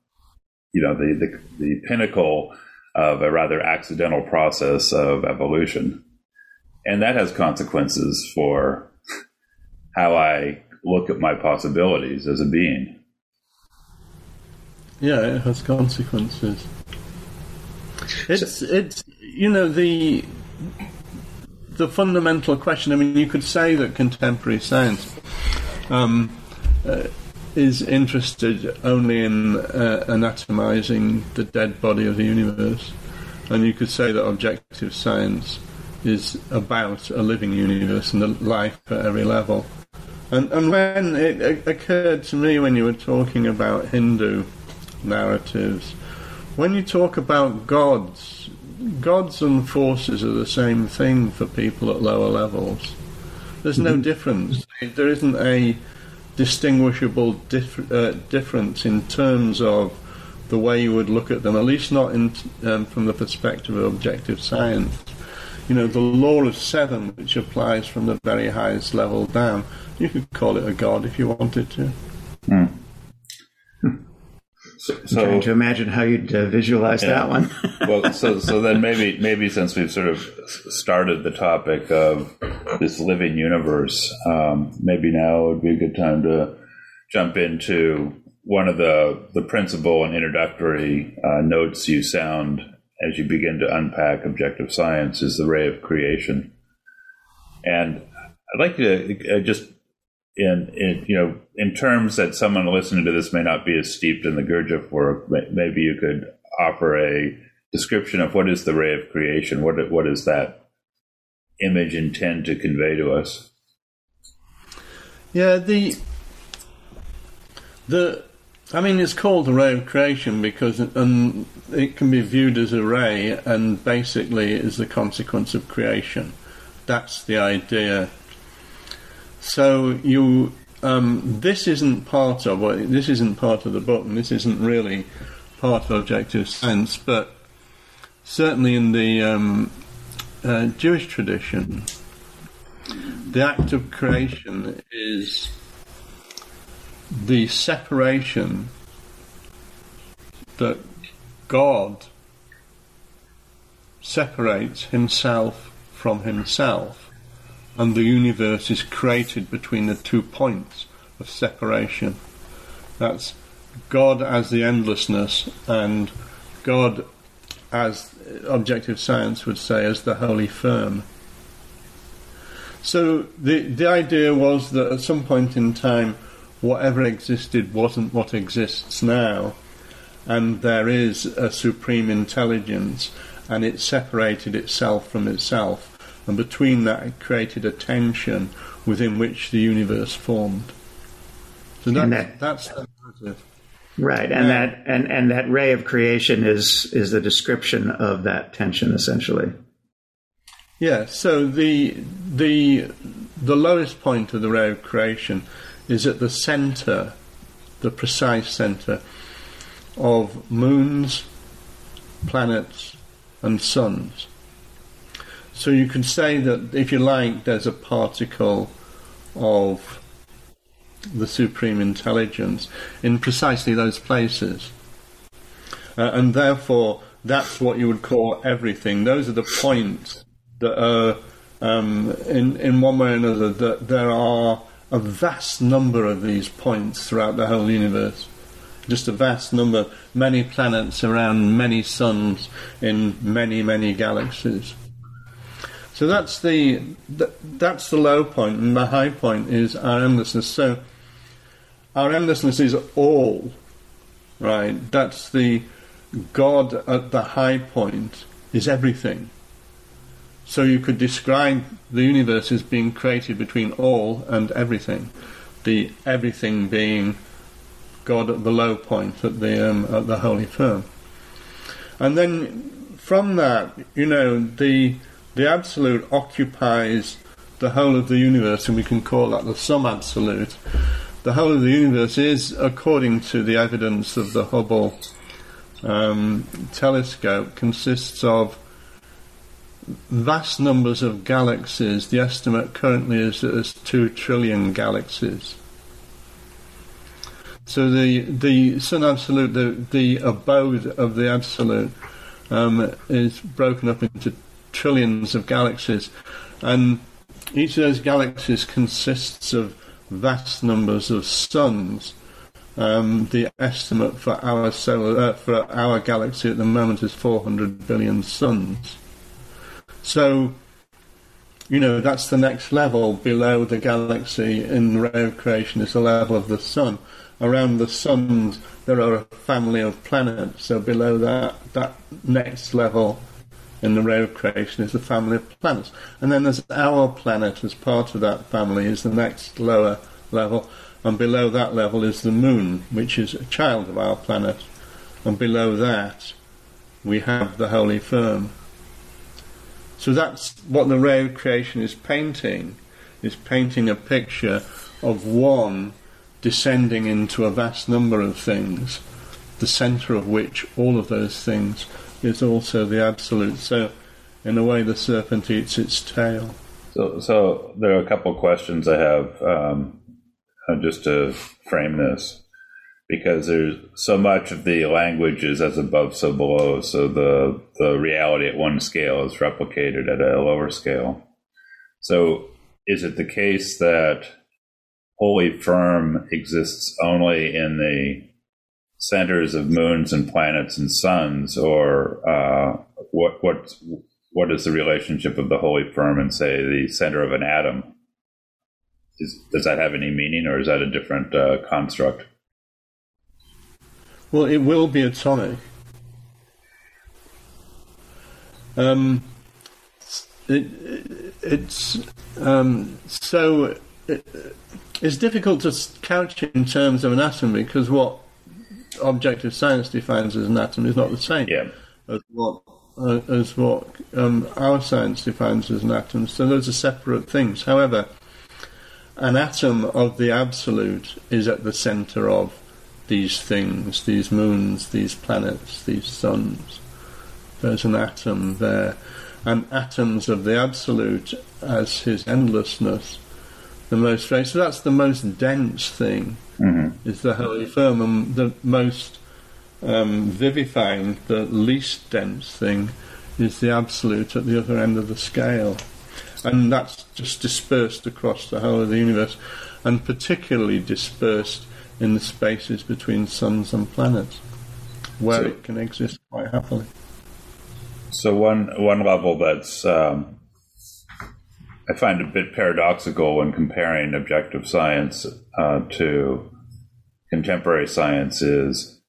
you know the, the the pinnacle of a rather accidental process of evolution, and that has consequences for how I look at my possibilities as a being. Yeah, it has consequences. It's it's you know the the fundamental question. I mean, you could say that contemporary science um, uh, is interested only in uh, anatomizing the dead body of the universe, and you could say that objective science is about a living universe and a life at every level. And, and when it, it occurred to me when you were talking about Hindu narratives, when you talk about gods, gods and forces are the same thing for people at lower levels. There's no mm-hmm. difference. There isn't a distinguishable uh, difference in terms of the way you would look at them, at least not in, um, from the perspective of objective science. You know, the law of seven, which applies from the very highest level down, you could call it a god if you wanted to. Mm. So, I'm trying to imagine how you'd uh, visualize yeah. that one. well, so so then maybe maybe since we've sort of started the topic of this living universe, um, maybe now would be a good time to jump into one of the the principal and introductory uh, notes you sound as you begin to unpack objective science is the ray of creation, and I'd like to uh, just in, in you know in terms that someone listening to this may not be as steeped in the Gurdjieff work, maybe you could offer a description of what is the ray of creation. What what does that image intend to convey to us? Yeah, the the I mean, it's called the ray of creation because it, um, it can be viewed as a ray, and basically is the consequence of creation. That's the idea So you, um, this isn't part of well, this isn't part of the book, and this isn't really part of objective science, but certainly in the um, uh, Jewish tradition, the act of creation is the separation that God separates himself from himself, and the universe is created between the two points of separation. That's God as the endlessness and God as objective science would say as the holy firm. So the the idea was that at some point in time whatever existed wasn't what exists now and there is a supreme intelligence and it separated itself from itself and between that it created a tension within which the universe formed. So that, that, that's the narrative. Right, and that and, and that ray of creation is is the description of that tension essentially. Yeah, so the the the lowest point of the ray of creation is at the center, the precise center of moons, planets, and suns. So you can say that if you like, there's a particle of the supreme intelligence in precisely those places. Uh, and therefore, that's what you would call everything. Those are the points that are, um, in, in one way or another, that there are a vast number of these points throughout the whole universe. Just a vast number, many planets around many suns in many, many galaxies. So that's the that's the low point, and the high point is our endlessness. So our endlessness is all, right? That's the God at the high point is everything. So you could describe the universe as being created between all and everything. The everything being God at the low point, at the um, at the holy firm. And then from that, you know, the the absolute occupies the whole of the universe, and we can call that the sun absolute the whole of the universe is, according to the evidence of the Hubble um, telescope, consists of vast numbers of galaxies. The estimate currently is that there's two trillion galaxies. So the the sun absolute, the the abode of the absolute, um, is broken up into trillions of galaxies, and each of those galaxies consists of vast numbers of suns. Um, the estimate for our solar uh, for our galaxy at the moment is 400 billion suns. So, you know, that's the next level below the galaxy in the ray of creation is the level of the sun. Around the suns, there are a family of planets. So below that, that next level in the ray of creation is the family of planets. And then there's our planet as part of that family is the next lower level. And below that level is the moon, which is a child of our planet. And below that we have the holy firm. So that's what the ray of creation is painting, is painting a picture of one descending into a vast number of things, the centre of which all of those things is also the absolute. So, in a way, the serpent eats its tail. So, so there are a couple questions I have um, uh, just to frame this, because there's so much of the language is as above, so below. So the the reality at one scale is replicated at a lower scale. So, is it the case that holy firm exists only in the centers of moons and planets and suns, or uh, what what what is the relationship of the holy firm and say the center of an atom? Is, does that have any meaning, or is that a different uh, construct? Well, it will be atomic. Um, it, it's um, so it, it's difficult to couch it in terms of an atom because what objective science defines as an atom is not the same yeah. as what uh, as what um, our science defines as an atom. So those are separate things. However, an atom of the absolute is at the center of these things, these moons, these planets, these suns. There's an atom there. And atoms of the absolute as his endlessness, the most so that's the most dense thing Mm-hmm. is the holy firmament, the most um, vivifying, the least dense thing is the absolute at the other end of the scale. And that's just dispersed across the whole of the universe, and particularly dispersed in the spaces between suns and planets, where So- it can exist quite happily. So one one level that's um, I find a bit paradoxical when comparing objective science uh, to contemporary science is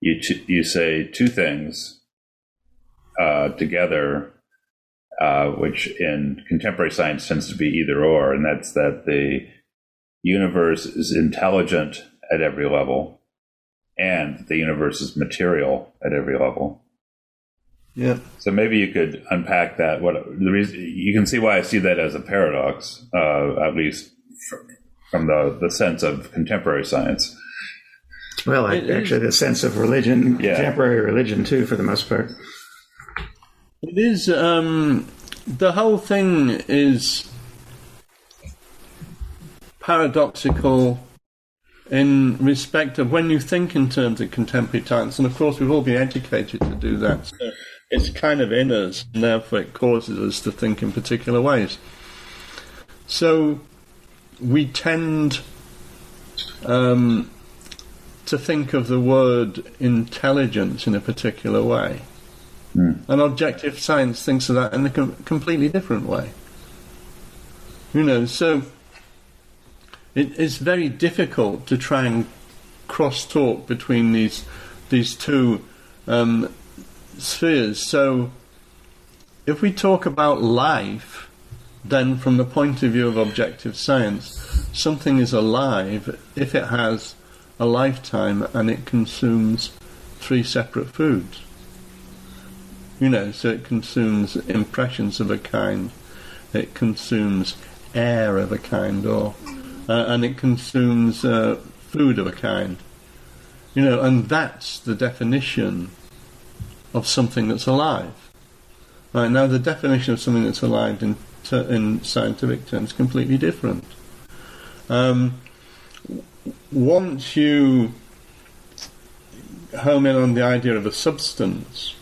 you ch- you say two things uh, together, uh, which in contemporary science tends to be either or, and that's that the universe is intelligent at every level, and the universe is material at every level. Yeah. So maybe you could unpack that. What the reason you can see why I see that as a paradox, uh, at least from the the sense of contemporary science. Well, I, actually, the sense of religion, Yeah. contemporary religion, too, for the most part. It is. Um, the whole thing is paradoxical in respect of when you think in terms of contemporary times, and of course we've all been educated to do that. So it's kind of in us, and therefore it causes us to think in particular ways. So we tend um, to think of the word intelligence in a particular way. And objective science thinks of that in a com- completely different way. You know, so it is very difficult to try and cross talk between these these two um, spheres. So, if we talk about life, then from the point of view of objective science, something is alive if it has a lifetime and it consumes three separate foods. You know, so it consumes impressions of a kind, it consumes air of a kind, or uh, and it consumes uh, food of a kind. You know, and that's the definition of something that's alive. Right now, the definition of something that's alive in ter- in scientific terms is completely different. Um, once you home in on the idea of a substance,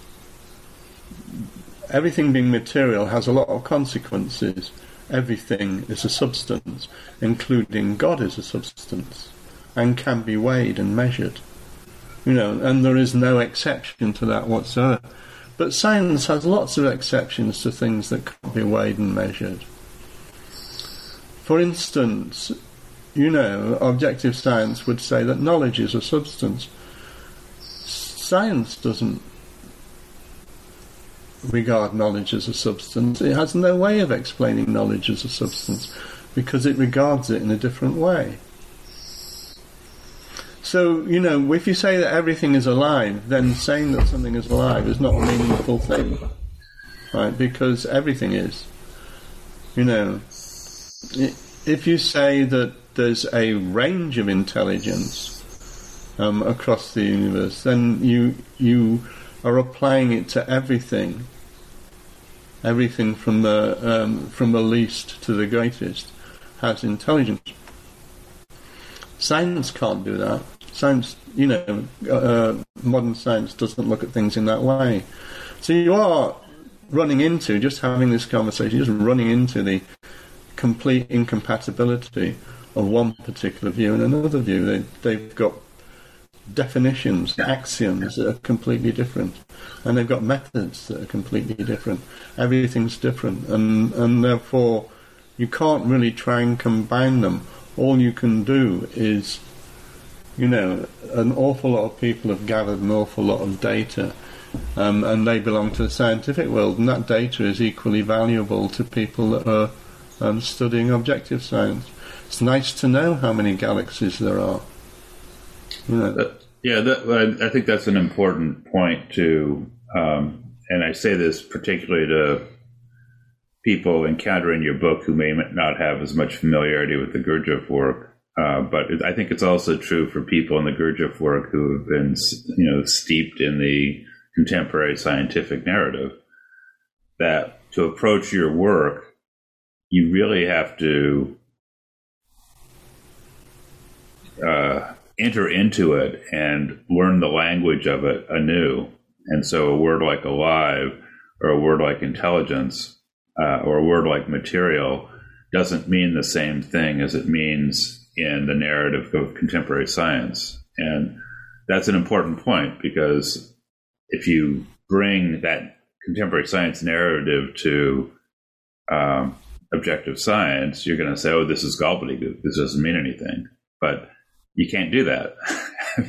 everything being material has a lot of consequences. Everything is a substance, including God is a substance, and can be weighed and measured. You know, and there is no exception to that whatsoever. But science has lots of exceptions to things that can't be weighed and measured. For instance, you know, objective science would say that knowledge is a substance. Science doesn't regard knowledge as a substance. It has no way of explaining knowledge as a substance because it regards it in a different way. So, you know, if you say that everything is alive, then saying that something is alive is not a meaningful thing. Right? Because everything is. You know, if you say that there's a range of intelligence um, across the universe, then you you are applying it to everything. Everything from the um, from the least to the greatest has intelligence. Science can't do that. Science, you know, uh, modern science doesn't look at things in that way. So you are running into just having this conversation, just running into the complete incompatibility of one particular view and another view. They, they've got definitions, axioms that are completely different, and they've got methods that are completely different. Everything's different, and and therefore you can't really try and combine them. All you can do is, you know, an awful lot of people have gathered an awful lot of data. Um, and they belong to the scientific world, and that data is equally valuable to people that are um, studying objective science. It's nice to know how many galaxies there are. You know, Uh, yeah, that, I, I think that's an important point to, um, and I say this particularly to people encountering your book who may not have as much familiarity with the Gurdjieff work. Uh, but it, I think it's also true for people in the Gurdjieff work who have been, you know, steeped in the contemporary scientific narrative. That to approach your work, you really have to uh, enter into it and learn the language of it anew. And so, a word like alive, or a word like intelligence, uh, or a word like material doesn't mean the same thing as it means in the narrative of contemporary science. And that's an important point because if you bring that contemporary science narrative to um, objective science, you're going to say, oh, this is gobbledygook. This doesn't mean anything. But you can't do that.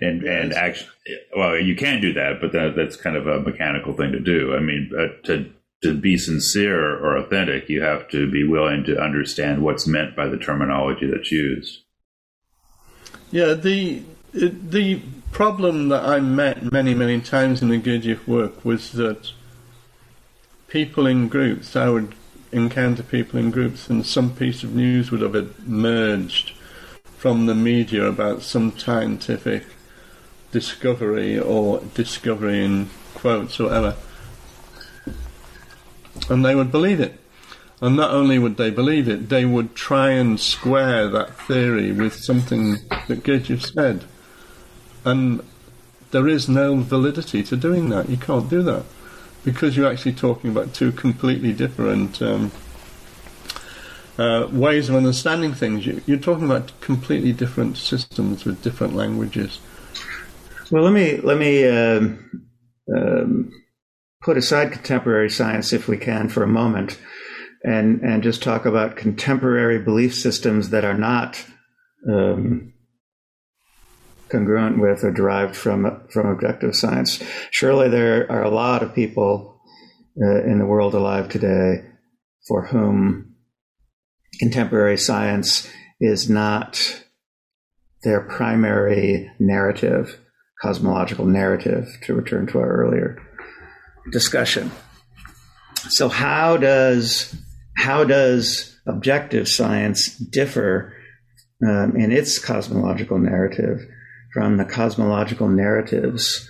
and and actually, well, you can do that, but that, that's kind of a mechanical thing to do. I mean, uh, to to be sincere or authentic, you have to be willing to understand what's meant by the terminology that's used. Yeah, the the problem that I met many many times in the Gurdjieff work was that people in groups, I would encounter people in groups, and some piece of news would have emerged from the media about some scientific discovery or discovery in quotes or whatever and they would believe it. And not only would they believe it, they would try and square that theory with something that Gurdjieff said. And there is no validity to doing that. You can't do that because you're actually talking about two completely different um, uh, ways of understanding things. You, are talking about completely different systems with different languages. Well, let me let me um, um, put aside contemporary science, if we can, for a moment, and and just talk about contemporary belief systems that are not um, congruent with or derived from from objective science. Surely there are a lot of people uh, in the world alive today for whom contemporary science is not their primary narrative, cosmological narrative. To return to our earlier discussion. So how does how does objective science differ um, in its cosmological narrative from the cosmological narratives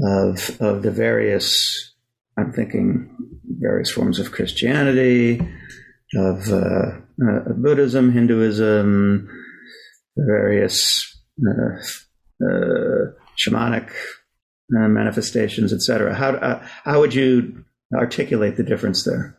of of the various I'm thinking various forms of Christianity, of uh, uh, Buddhism, Hinduism, various uh, uh shamanic uh, manifestations, etc. How uh, how would you articulate the difference there?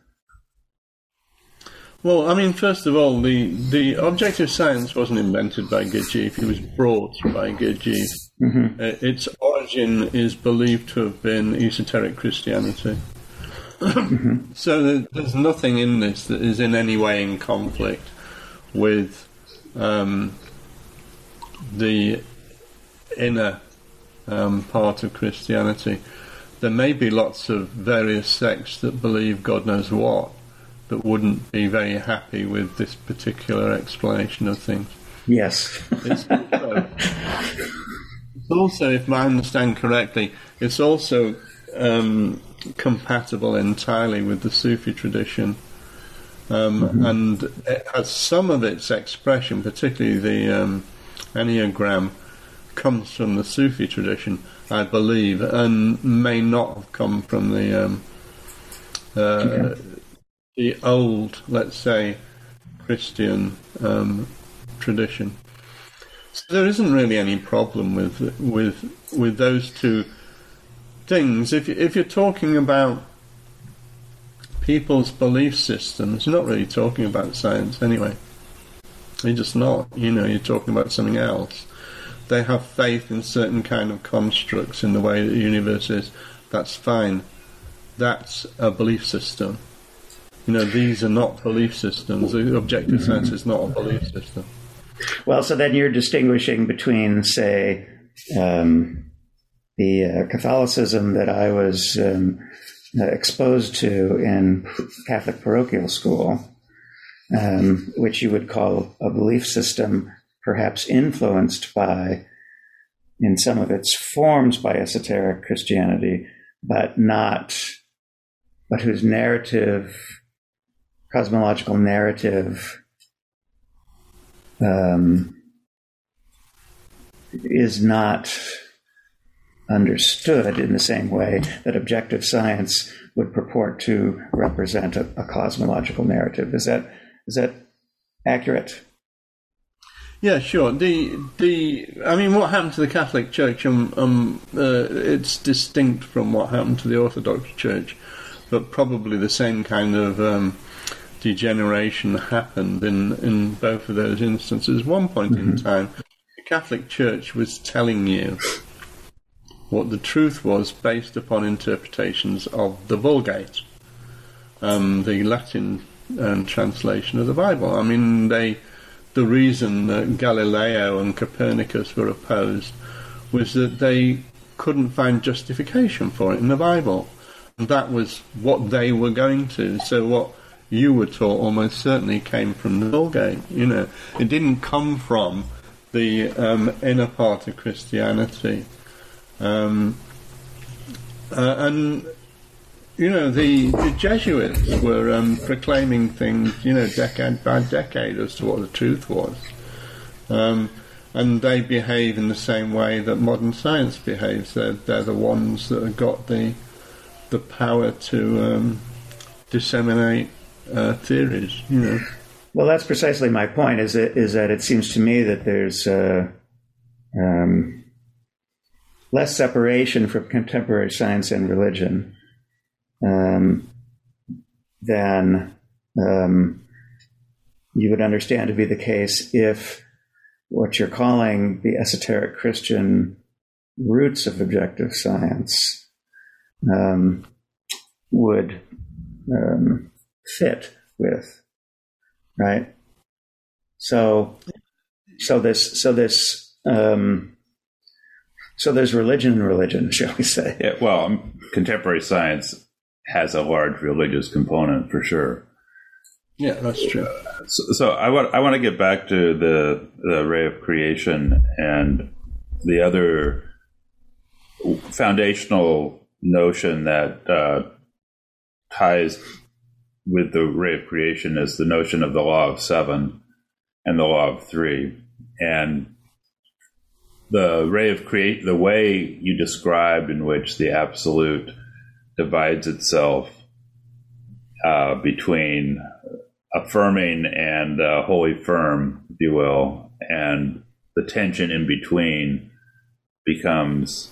Well, I mean, first of all, the, the objective science wasn't invented by Gurdjieff. It was brought by Gurdjieff. Mm-hmm. Uh, its origin is believed to have been esoteric Christianity. mm-hmm. So there's nothing in this that is in any way in conflict with um, the inner um, part of Christianity. There may be lots of various sects that believe God knows what, that wouldn't be very happy with this particular explanation of things. Yes. it's, also, it's, also, if I understand correctly, it's also um, compatible entirely with the Sufi tradition. Um, mm-hmm. And it has some of its expression, particularly the um, Enneagram, comes from the Sufi tradition, I believe, and may not have come from the um, uh, okay. the old, let's say, Christian um, tradition. So there isn't really any problem with with with those two things. If if you're talking about people's belief systems, you're not really talking about science anyway. You're just not. You know, you're talking about something else they have faith in certain kind of constructs in the way the universe is, that's fine. That's a belief system. You know, these are not belief systems. The objective sense is not a belief system. Well, so then you're distinguishing between, say, um, the uh, Catholicism that I was um, uh, exposed to in Catholic parochial school, um, which you would call a belief system perhaps influenced by, in some of its forms, by esoteric Christianity, but not, but whose narrative cosmological narrative um, is not understood in the same way that objective science would purport to represent a, a cosmological narrative. Is that is that accurate? Yeah, sure. The the I mean, what happened to the Catholic Church? Um, um uh, it's distinct from what happened to the Orthodox Church, but probably the same kind of um, degeneration happened in in both of those instances. One point mm-hmm. in time, the Catholic Church was telling you what the truth was based upon interpretations of the Vulgate, um, the Latin um, translation of the Bible. I mean, they the reason that Galileo and Copernicus were opposed was that they couldn't find justification for it in the Bible. And that was what they were going to. So what you were taught almost certainly came from the Vulgate. You know, it didn't come from the um, inner part of Christianity. Um, uh, and you know, the, the Jesuits were um, proclaiming things, you know, decade by decade as to what the truth was. Um, and they behave in the same way that modern science behaves. They're, they're the ones that have got the the power to um, disseminate uh, theories. You know. Well, that's precisely my point. Is that is that it seems to me that there's uh, um, less separation from contemporary science and religion um, than um, you would understand to be the case if what you're calling the esoteric Christian roots of objective science um, would um, fit with, right? So, so this, so this, um, so there's religion and religion, shall we say? Yeah, well, contemporary science has a large religious component for sure. Yeah, that's true. So, so, I want I want to get back to the the ray of creation and the other foundational notion that uh, ties with the ray of creation is the notion of the law of seven and the law of three and the ray of create the way you described in which the absolute divides itself uh, between affirming and uh, wholly firm, if you will, and the tension in between becomes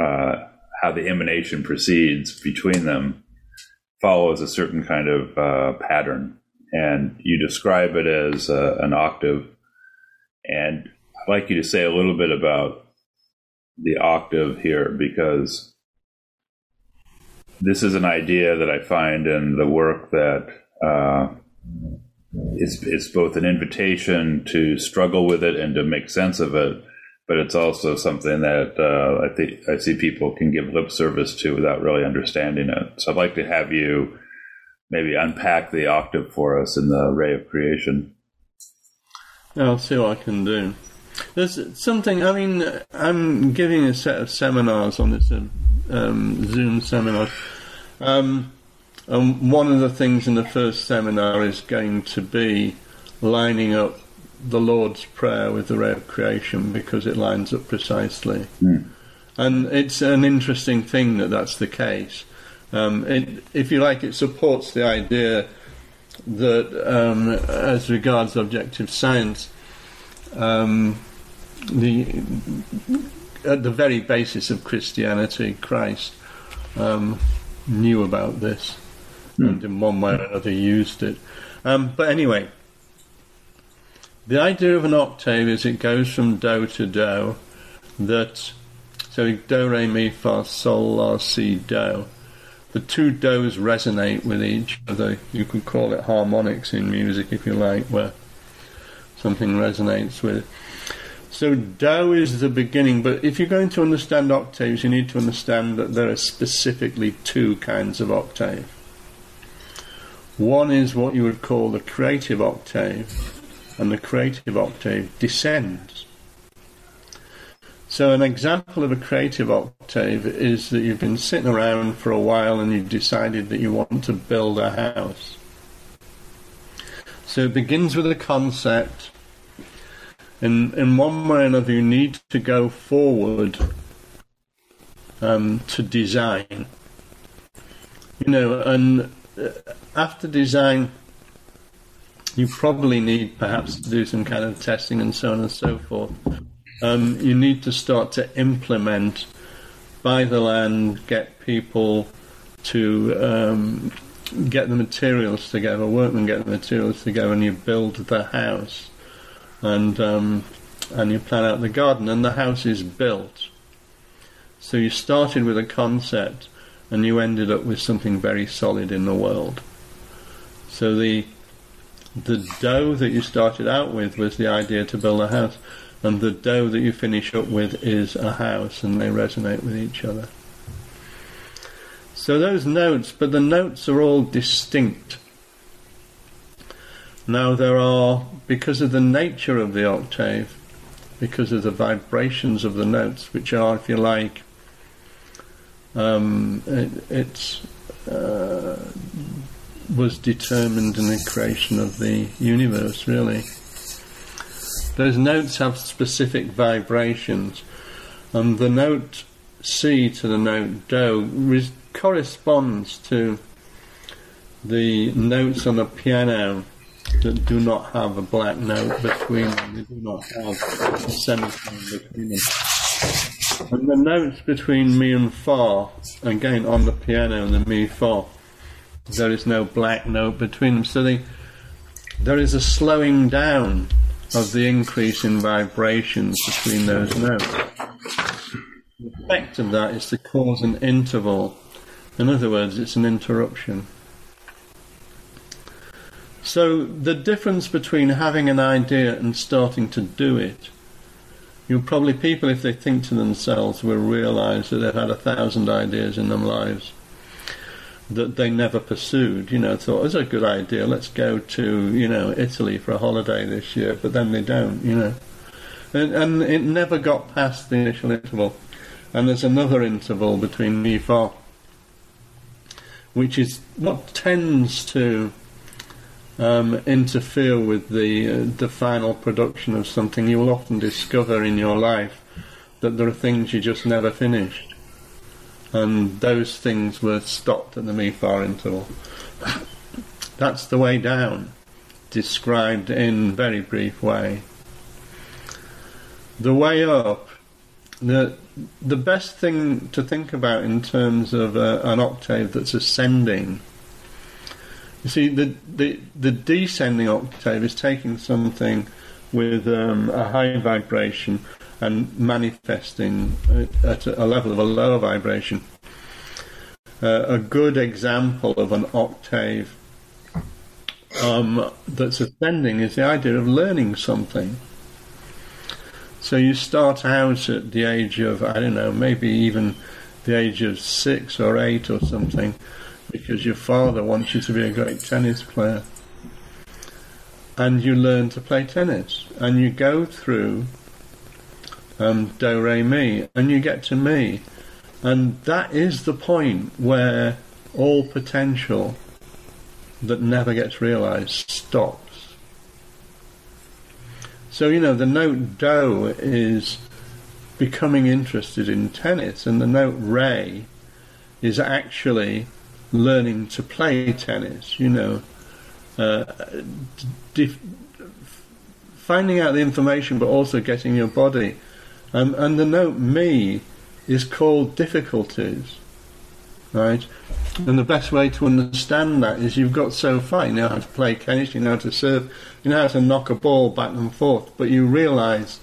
uh, how the emanation proceeds between them follows a certain kind of uh, pattern. And you describe it as uh, an octave. And I'd like you to say a little bit about the octave here because this is an idea that I find in the work that uh, it's, it's both an invitation to struggle with it and to make sense of it, but it's also something that uh, I think I see people can give lip service to without really understanding it. So I'd like to have you maybe unpack the octave for us in the ray of creation. I'll see what I can do. There's something. I mean, I'm giving a set of seminars on this um, Zoom seminar. Um, and one of the things in the first seminar is going to be lining up the Lord's Prayer with the ray of creation because it lines up precisely. Mm. And it's an interesting thing that that's the case. Um, it, if you like, it supports the idea that, um, as regards objective science, um, the at the very basis of Christianity, Christ um, knew about this mm. and in one way or another used it. Um, but anyway, the idea of an octave is it goes from do to do, that so do re mi fa sol la si do. The two do's resonate with each other. You could call it harmonics in music if you like, where something resonates with. So do is the beginning, but if you're going to understand octaves, you need to understand that there are specifically two kinds of octave. One is what you would call the creative octave, and the creative octave descends. So, an example of a creative octave is that you've been sitting around for a while and you've decided that you want to build a house. So it begins with a concept. In, in one way or another, you need to go forward um, to design. You know, and uh, after design, you probably need perhaps to do some kind of testing and so on and so forth. Um, you need to start to implement, buy the land, get people to um, get the materials together, workmen get the materials together, and you build the house, and um, and you plan out the garden, and the house is built. So you started with a concept, and you ended up with something very solid in the world. So the the do that you started out with was the idea to build a house, and the do that you finish up with is a house, and they resonate with each other. So those notes, but the notes are all distinct. Now there are, because of the nature of the octave, because of the vibrations of the notes, which are, if you like, um, it, it's uh, was determined in the creation of the universe, really. Those notes have specific vibrations, and the note si to the note Do res- corresponds to the notes on a piano that do not have a black note between them. They do not have a semitone between them. And the notes between mi and fa, again on the piano, and the mi fa, there is no black note between them. So they, there is a slowing down of the increase in vibrations between those notes. The effect of that is to cause an interval. In other words, it's an interruption. So the difference between having an idea and starting to do it, you probably people, if they think to themselves, will realise that they've had a thousand ideas in their lives that they never pursued. You know, thought it was a good idea. Let's go to you know Italy for a holiday this year, but then they don't. You know, and, and it never got past the initial interval. And there's another interval between mi fa, which is what tends to um, interfere with the uh, the final production of something. You will often discover in your life that there are things you just never finished and those things were stopped at the mi fa interval. That's the way down, described in very brief way. The way up, the the best thing to think about in terms of uh, an octave that's ascending. You see, the, the the descending octave is taking something with um, a high vibration and manifesting at a level of a lower vibration. Uh, a good example of an octave um, that's ascending is the idea of learning something. So you start out at the age of, I don't know, maybe even the age of six or eight or something, because your father wants you to be a great tennis player. And you learn to play tennis. And you go through um, do, re, mi, and you get to mi. And that is the point where all potential that never gets realized stops. So, you know, the note do is becoming interested in tennis, and the note re is actually learning to play tennis, you know. Uh, def- finding out the information, but also getting your body um, and the note mi is called difficulties, right? And the best way to understand that is you've got so far, you know how to play tennis, you know how to serve, you know how to knock a ball back and forth, but you realise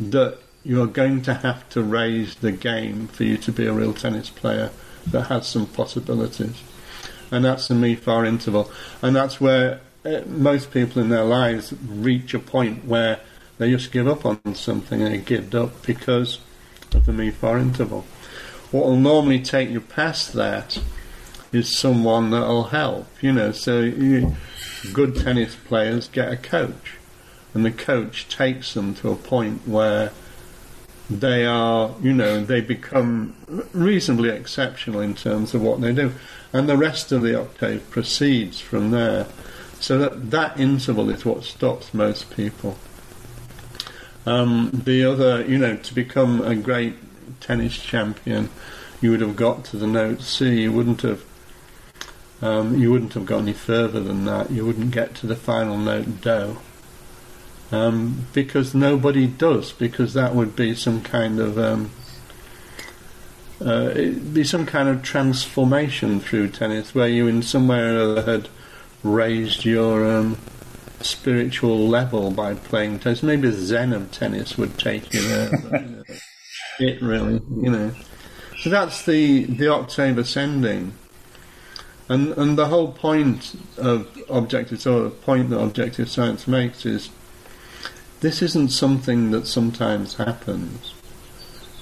that you're going to have to raise the game for you to be a real tennis player that has some possibilities. And that's the mi fa interval. And that's where uh, most people in their lives reach a point where they just give up on something and they give up because of the mi fa interval. What will normally take you past that is someone that will help, you know. So you, good tennis players get a coach, and the coach takes them to a point where they are, you know, they become reasonably exceptional in terms of what they do, and the rest of the octave proceeds from there. So that, that interval is what stops most people. Um, the other, you know, to become a great tennis champion, you would have got to the note si. You wouldn't have. Um, you wouldn't have got any further than that. You wouldn't get to the final note Do. Um, because nobody does. Because that would be some kind of um, uh, it'd be some kind of transformation through tennis, where you in some way or other had raised your um, spiritual level by playing tennis. Maybe the Zen of tennis would take you there. it really, you know. So that's the the octave ascending, and and the whole point of objective, so the point that objective science makes is this isn't something that sometimes happens.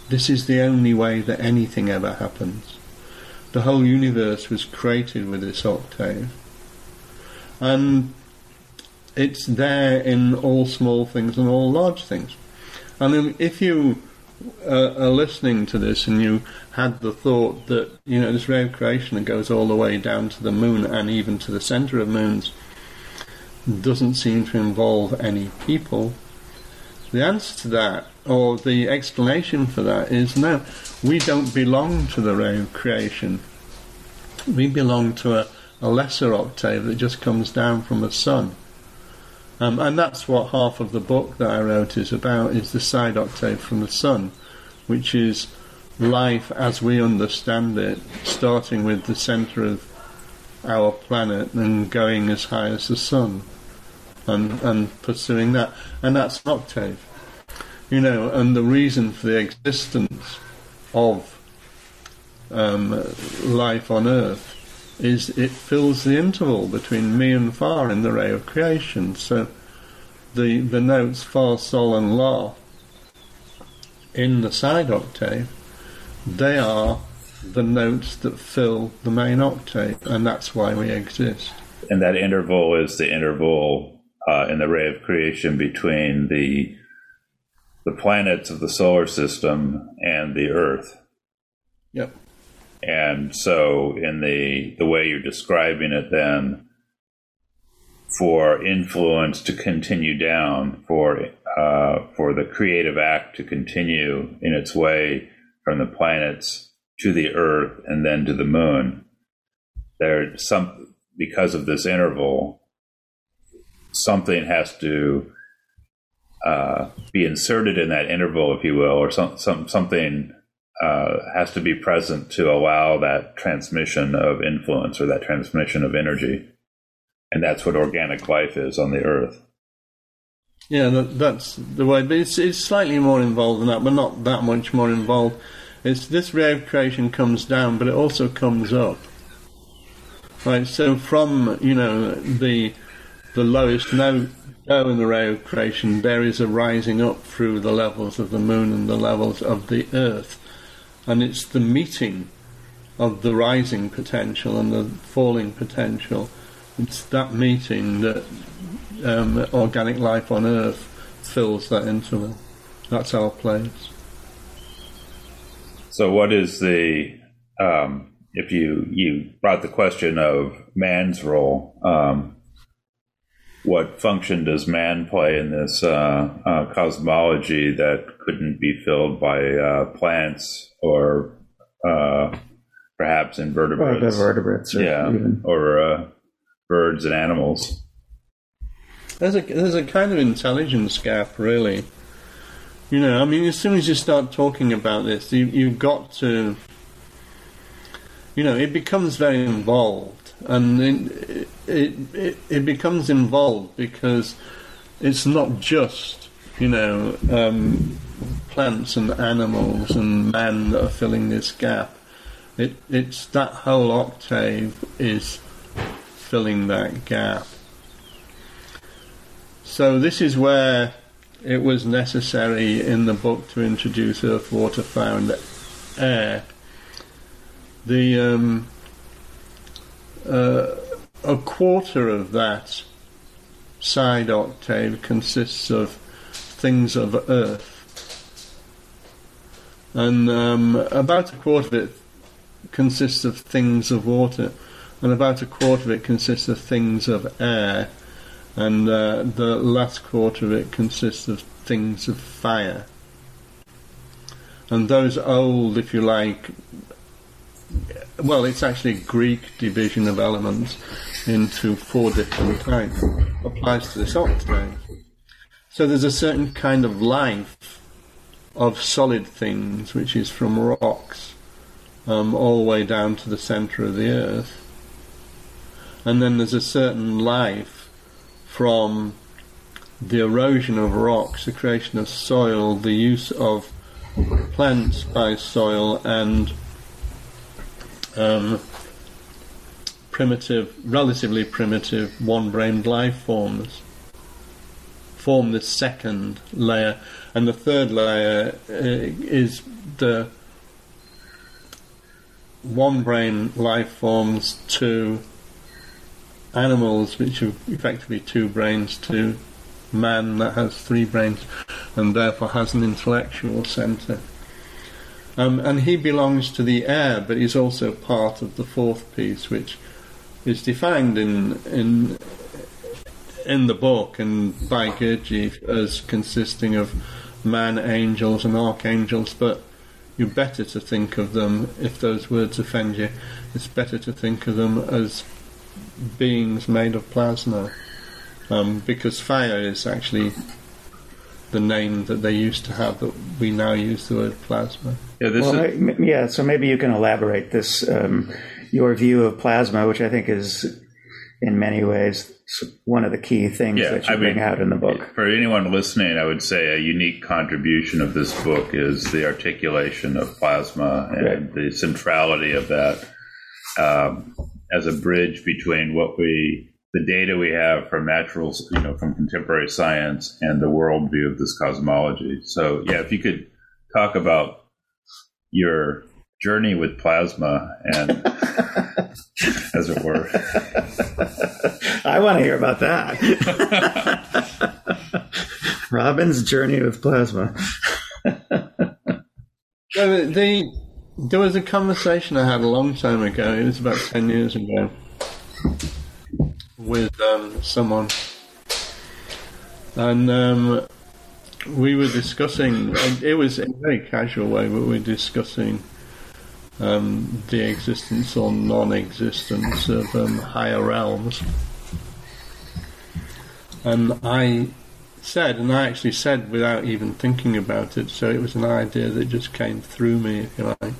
This is the only way that anything ever happens. The whole universe was created with this octave. And it's there in all small things and all large things. And if you uh, are listening to this and you had the thought that, you know, this ray of creation that goes all the way down to the moon and even to the center of moons doesn't seem to involve any people, the answer to that, or the explanation for that, is no, we don't belong to the ray of creation. We belong to a, a lesser octave that just comes down from the sun. Um, and that's what half of the book that I wrote is about, is the side octave from the sun, which is life as we understand it, starting with the centre of our planet and going as high as the sun and, and pursuing that. And that's an octave. You know, and the reason for the existence of um, life on Earth is it fills the interval between mi and fa in the ray of creation. So the the notes fa, sol, and la in the side octave, they are the notes that fill the main octave, and that's why we exist. And that interval is the interval uh, in the ray of creation between the the planets of the solar system and the Earth. Yep. And so, in the the way you're describing it, then for influence to continue down, for uh, for the creative act to continue in its way from the planets to the Earth and then to the Moon, there some because of this interval, something has to uh, be inserted in that interval, if you will, or some, some something uh, has to be present to allow that transmission of influence or that transmission of energy, and that's what organic life is on the earth. Yeah, that, that's the way. But it's, it's slightly more involved than that, but not that much more involved. It's this ray of creation comes down, but it also comes up. Right. So from you know the the lowest note Oh, in the ray of creation, there is a rising up through the levels of the moon and the levels of the earth. And it's the meeting of the rising potential and the falling potential. It's that meeting that um, organic life on earth fills that interval. That's our place. So, what is the um, if you you brought the question of man's role? Um, what function does man play in this uh, uh, cosmology that couldn't be filled by uh, plants or uh, perhaps invertebrates? Or vertebrates, or yeah, even. or uh, birds and animals. There's a there's a kind of intelligence gap, really. You know, I mean, as soon as you start talking about this, you, you've got to. You know, it becomes very involved and it, it, it, it becomes involved because it's not just you know um, plants and animals and man that are filling this gap. It, it's that whole octave is filling that gap. So this is where it was necessary in the book to introduce earth, water, fire, and air. The um, uh, a quarter of that side octave consists of things of earth. And um, about a quarter of it consists of things of water. and about a quarter of it consists of things of air, and uh, the last quarter of it consists of things of fire. And those old, if you like, well, it's actually Greek division of elements into four different types applies to this octave. So there's a certain kind of life of solid things, which is from rocks um, all the way down to the centre of the earth. And then there's a certain life from the erosion of rocks, the creation of soil, the use of plants by soil, and um, primitive, relatively primitive, one-brained life forms form the second layer, and the third layer uh, is the one brain life forms to animals, which are effectively two brains, to man that has three brains and therefore has an intellectual centre. Um, and he belongs to the air, but he's also part of the fourth piece, which is defined in in in the book and by Gurdjieff as consisting of man, angels, and archangels. But you're better to think of them if those words offend you. It's better to think of them as beings made of plasma, um, because fire is actually the name that they used to have that we now use the word plasma. Yeah, well, is- yeah. So maybe you can elaborate this um, your view of plasma, which I think is in many ways one of the key things yeah, that you I bring mean, out in the book. For anyone listening, I would say a unique contribution of this book is the articulation of plasma and right. the centrality of that um, as a bridge between what we the data we have from natural, you know, from contemporary science and the worldview of this cosmology. So, yeah, if you could talk about your journey with plasma and as it were. I want to hear about that. Robin's journey with plasma. So the, there was a conversation i had a long time ago. It was about 10 years ago with um, someone and um, we were discussing it was in a very casual way but we were discussing um, the existence or non-existence of um, higher realms. And I said, and I actually said without even thinking about it, so it was an idea that just came through me, if you like,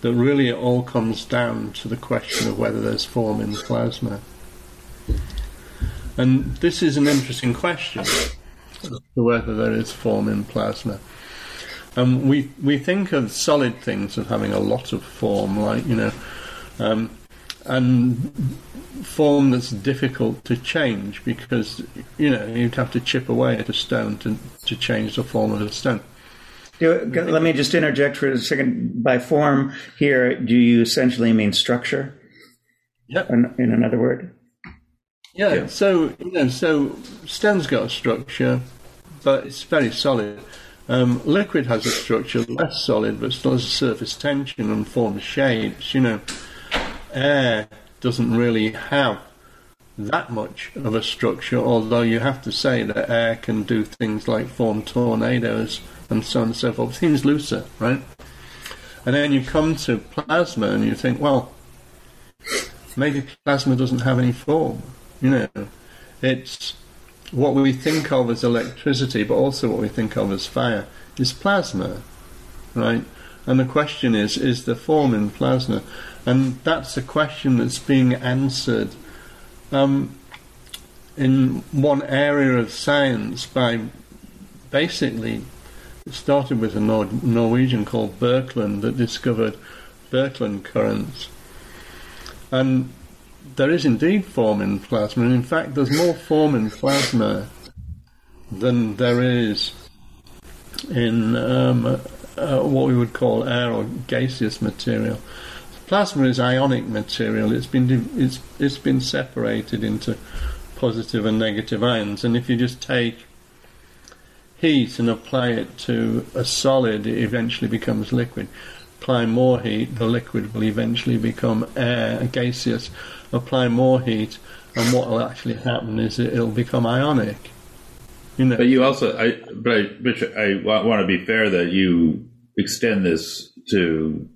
that really it all comes down to the question of whether there's form in plasma. And this is an interesting question, whether there is form in plasma. Um, we we think of solid things as having a lot of form, like you know, um, and form that's difficult to change because you know you'd have to chip away at a stone to to change the form of a stone. let me just interject for a second. By form here, do you essentially mean structure? Yep. In, in another word. Yeah, yeah. So you know, so stone's got a structure, but it's very solid. Um, liquid has a structure less solid, but still has a surface tension and forms shapes. You know, air doesn't really have that much of a structure, although you have to say that air can do things like form tornadoes and so on and so forth. Seems looser, right? And then you come to plasma and you think, well, maybe plasma doesn't have any form. You know, it's what we think of as electricity, but also what we think of as fire, is plasma, right? And the question is, is there form in plasma? And that's a question that's being answered um, in one area of science by basically, it started with a Nor- Norwegian called Birkeland that discovered Birkeland currents. And there is indeed form in plasma, and in fact, there's more form in plasma than there is in um, uh, what we would call air or gaseous material. Plasma is ionic material. It's been it's it's been separated into positive and negative ions, and if you just take heat and apply it to a solid, it eventually becomes liquid. apply more heat, the liquid will eventually become air, gaseous. Apply more heat, and what will actually happen is it, will become ionic. You know. But you also, I, but I, Richard, I want to be fair that you extend this to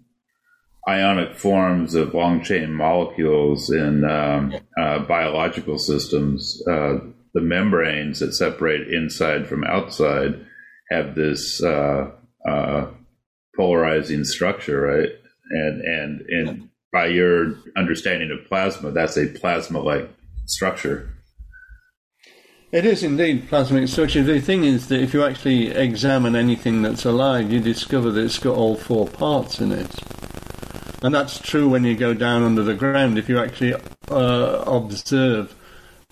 ionic forms of long chain molecules in um, uh, biological systems. Uh, the membranes that separate inside from outside have this uh, uh polarizing structure, right? And and and by your understanding of plasma, that's a plasma-like structure. It is indeed plasmic structure. The thing is that if you actually examine anything that's alive, you discover that it's got all four parts in it. And that's true when you go down under the ground. If you actually uh, observe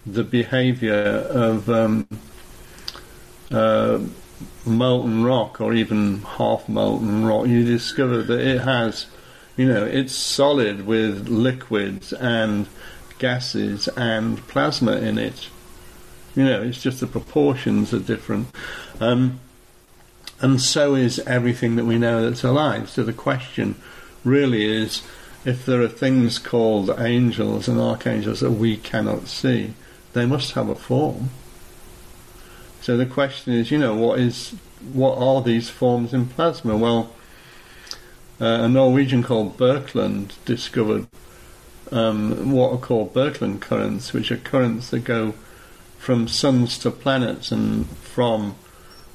the behavior of um, uh, molten rock or even half molten rock, you discover that it has, you know, it's solid with liquids and gases and plasma in it. You know, it's just the proportions are different. Um, and so is everything that we know that's alive. So the question really is if there are things called angels and archangels that we cannot see, they must have a form. So the question is, you know, what is what are these forms in plasma? Well, uh, a Norwegian called Birkeland discovered um, what are called Birkeland currents, which are currents that go from suns to planets and from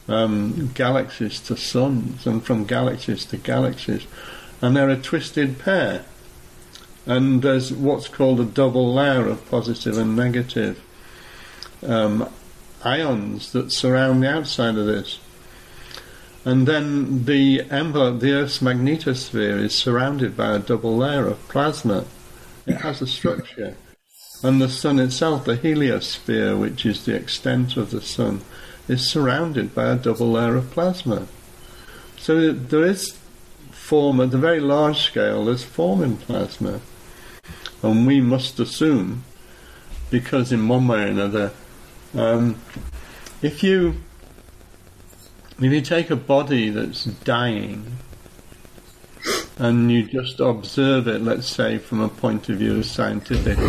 um, galaxies to suns and from galaxies to galaxies. And they're a twisted pair. And there's what's called a double layer of positive and negative um, ions that surround the outside of this. And then the envelope, the Earth's magnetosphere, is surrounded by a double layer of plasma. It has a structure and the sun itself, the heliosphere, which is the extent of the sun, is surrounded by a double layer of plasma. So there is form at the very large scale, there's form in plasma. And we must assume, because in one way or another, um, if you if you take a body that's dying and you just observe it, let's say from a point of view of scientific,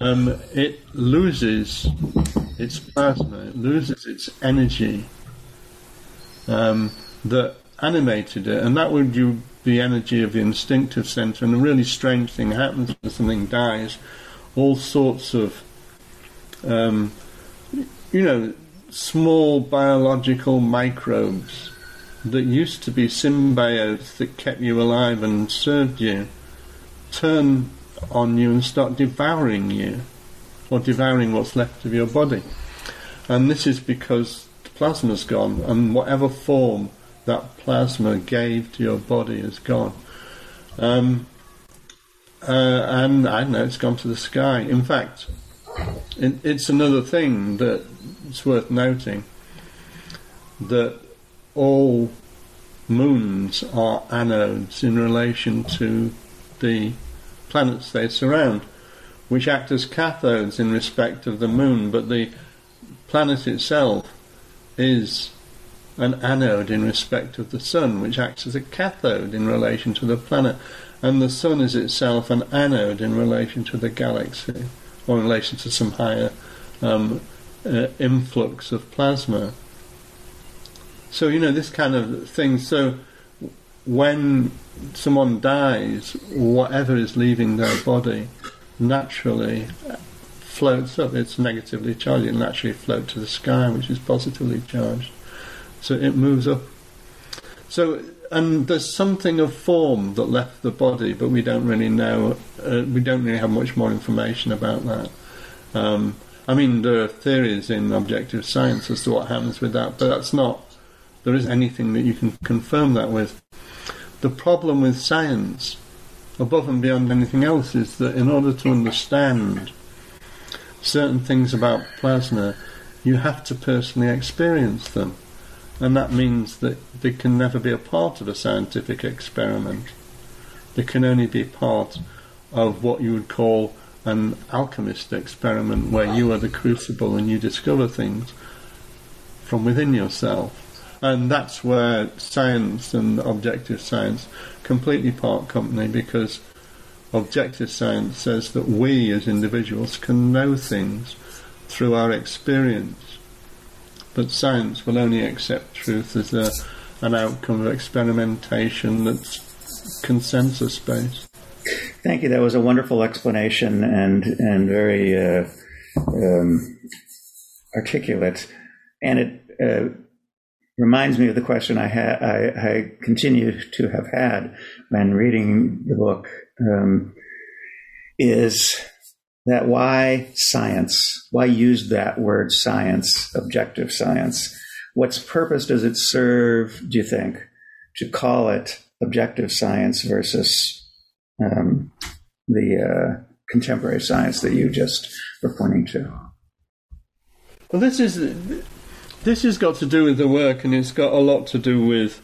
um, it loses its plasma, it loses its energy um, that animated it, and that would be the energy of the instinctive center. And a really strange thing happens when something dies. All sorts of, um, you know, small biological microbes that used to be symbiotes that kept you alive and served you turn on you and start devouring you, or devouring what's left of your body. And this is because the plasma's gone, and whatever form that plasma gave to your body is gone. Um, uh, and I don't know, it's gone to the sky. In fact, it, it's another thing that it's worth noting that all moons are anodes in relation to the planets they surround, which act as cathodes in respect of the moon, but the planet itself is an anode in respect of the sun, which acts as a cathode in relation to the planet, and the sun is itself an anode in relation to the galaxy, or in relation to some higher um, uh, influx of plasma. So, you know, this kind of thing. So, when someone dies, whatever is leaving their body naturally floats up. It's negatively charged. It naturally floats to the sky, which is positively charged. So it moves up. So and there's something of form that left the body, but we don't really know. Uh, we don't really have much more information about that. Um, I mean, there are theories in objective science as to what happens with that, but that's not. There isn't anything that you can confirm that with. The problem with science, above and beyond anything else, is that in order to understand certain things about plasma, you have to personally experience them. And that means that they can never be a part of a scientific experiment. They can only be part of what you would call an alchemist experiment, where you are the crucible and you discover things from within yourself. And that's where science and objective science completely part company because objective science says that we as individuals can know things through our experience. But science will only accept truth as a, an outcome of experimentation that's consensus based. Thank you. That was a wonderful explanation and and very uh, um, articulate, and it uh, reminds me of the question I, ha- I, I continue to have had when reading the book. Um, is that why science? Why use that word science, objective science? What's purpose does it serve, do you think, to call it objective science versus um, the uh, contemporary science that you just were pointing to? Well, this is this has got to do with the work, and it's got a lot to do with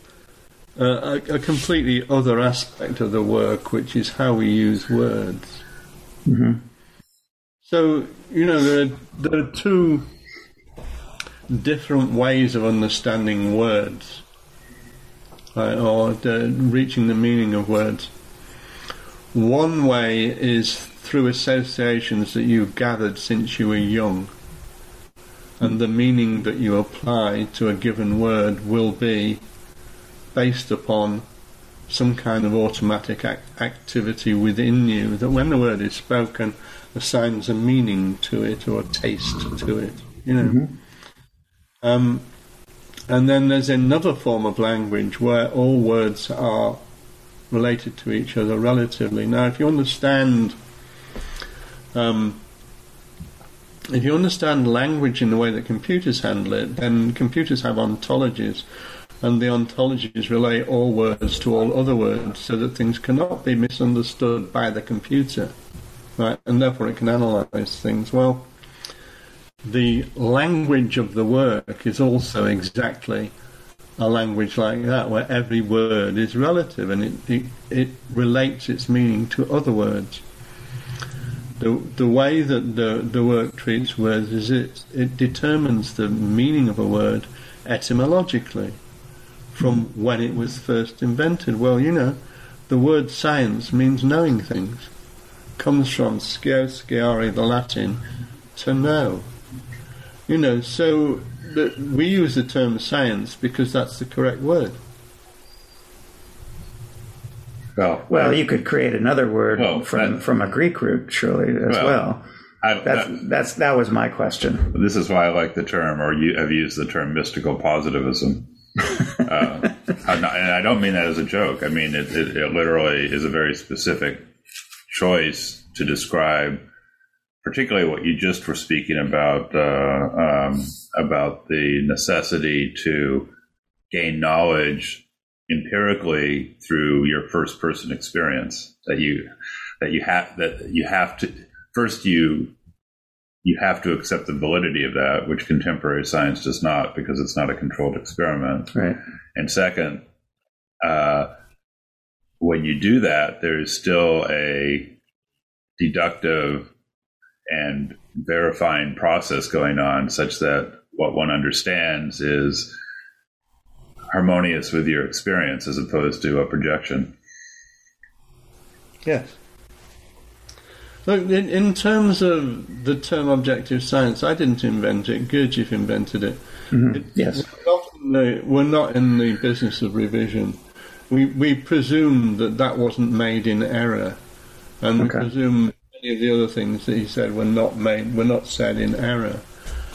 uh, a, a, completely other aspect of the work, which is how we use words. Mm-hmm. So you know there are, there are two different ways of understanding words, right, or the, reaching the meaning of words. One way is through associations that you've gathered since you were young and the meaning that you apply to a given word will be based upon some kind of automatic ac- activity within you that when the word is spoken assigns a meaning to it or a taste to it you know mm-hmm. um, and then there's another form of language where all words are related to each other relatively now if you understand um, if you understand language in the way that computers handle it, then computers have ontologies, and the ontologies relate all words to all other words so that things cannot be misunderstood by the computer, right? And therefore it can analyze things. Well, the language of the work is also exactly a language like that, where every word is relative and it, it, it relates its meaning to other words the the way that the the work treats words is it it determines the meaning of a word etymologically from when it was first invented. Well, you know, the word science means knowing things. Comes from scio sciare, the Latin, to know. You know, so the, we use the term science because that's the correct word. Well, well, you could create another word well, from that, from a Greek root, surely as well. well. I, that's, that, that's that was my question. This is why I like the term, or you have used the term mystical positivism. uh, and I don't mean that as a joke. I mean it, it, it literally is a very specific choice to describe, particularly what you just were speaking about uh, um, about the necessity to gain knowledge empirically through your first person experience that you that you have that you have to first you you have to accept the validity of that which contemporary science does not because it's not a controlled experiment. Right. And second uh, when you do that there's still a deductive and verifying process going on such that what one understands is harmonious with your experience as opposed to a projection. Yes. Look, in, in terms of the term objective science, I didn't invent it. Gurdjieff invented it. Mm-hmm. it yes. We're not, the, we're not, in the business of revision. We, we presume that that wasn't made in error. And okay. we presume many of the other things that he said were not made, were not said in error.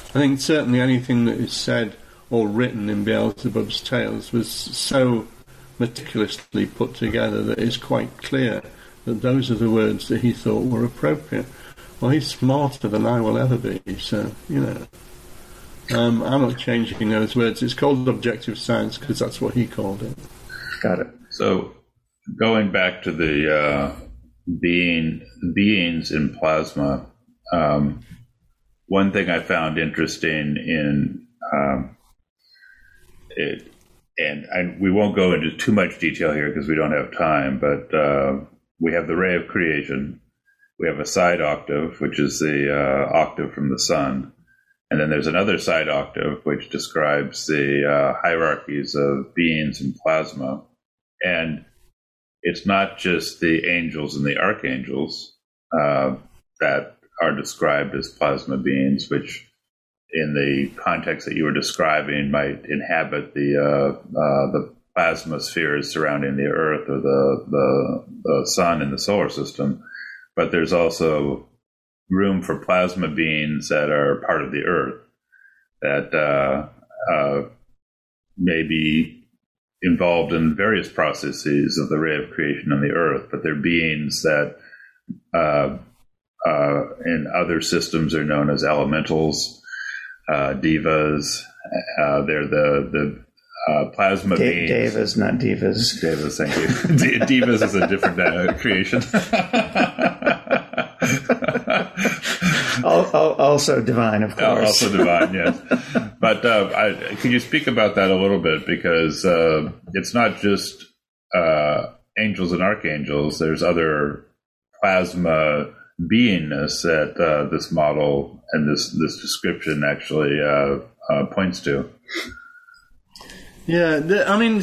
I think certainly anything that is said or written in Beelzebub's tales was so meticulously put together that it's quite clear that those are the words that he thought were appropriate. Well, he's smarter than I will ever be, so, you know. Um, I'm not changing those words. It's called objective science because that's what he called it. Got it. So, going back to the uh, being beings in plasma, um, one thing I found interesting in um, it, and I, we won't go into too much detail here because we don't have time, but uh, we have the ray of creation. We have a side octave, which is the uh, octave from the sun. And then there's another side octave which describes the uh, hierarchies of beings and plasma. And it's not just the angels and the archangels uh, that are described as plasma beings, which in the context that you were describing might inhabit the uh, uh, the plasma spheres surrounding the Earth or the, the, the sun in the solar system. But there's also room for plasma beings that are part of the Earth that uh, uh, may be involved in various processes of the ray of creation on the Earth, but they're beings that uh, uh in other systems are known as elementals, uh, devas. Uh, they're the the uh, plasma D- beings. Devas, not divas. Devas, thank you. Divas is a different uh, creation. also divine, of course. Also divine, yes. but uh, I, could you speak about that a little bit? Because uh, it's not just uh, angels and archangels. There's other plasma beingness that uh, this model and this this description actually uh, uh, points to. Yeah, the, I mean,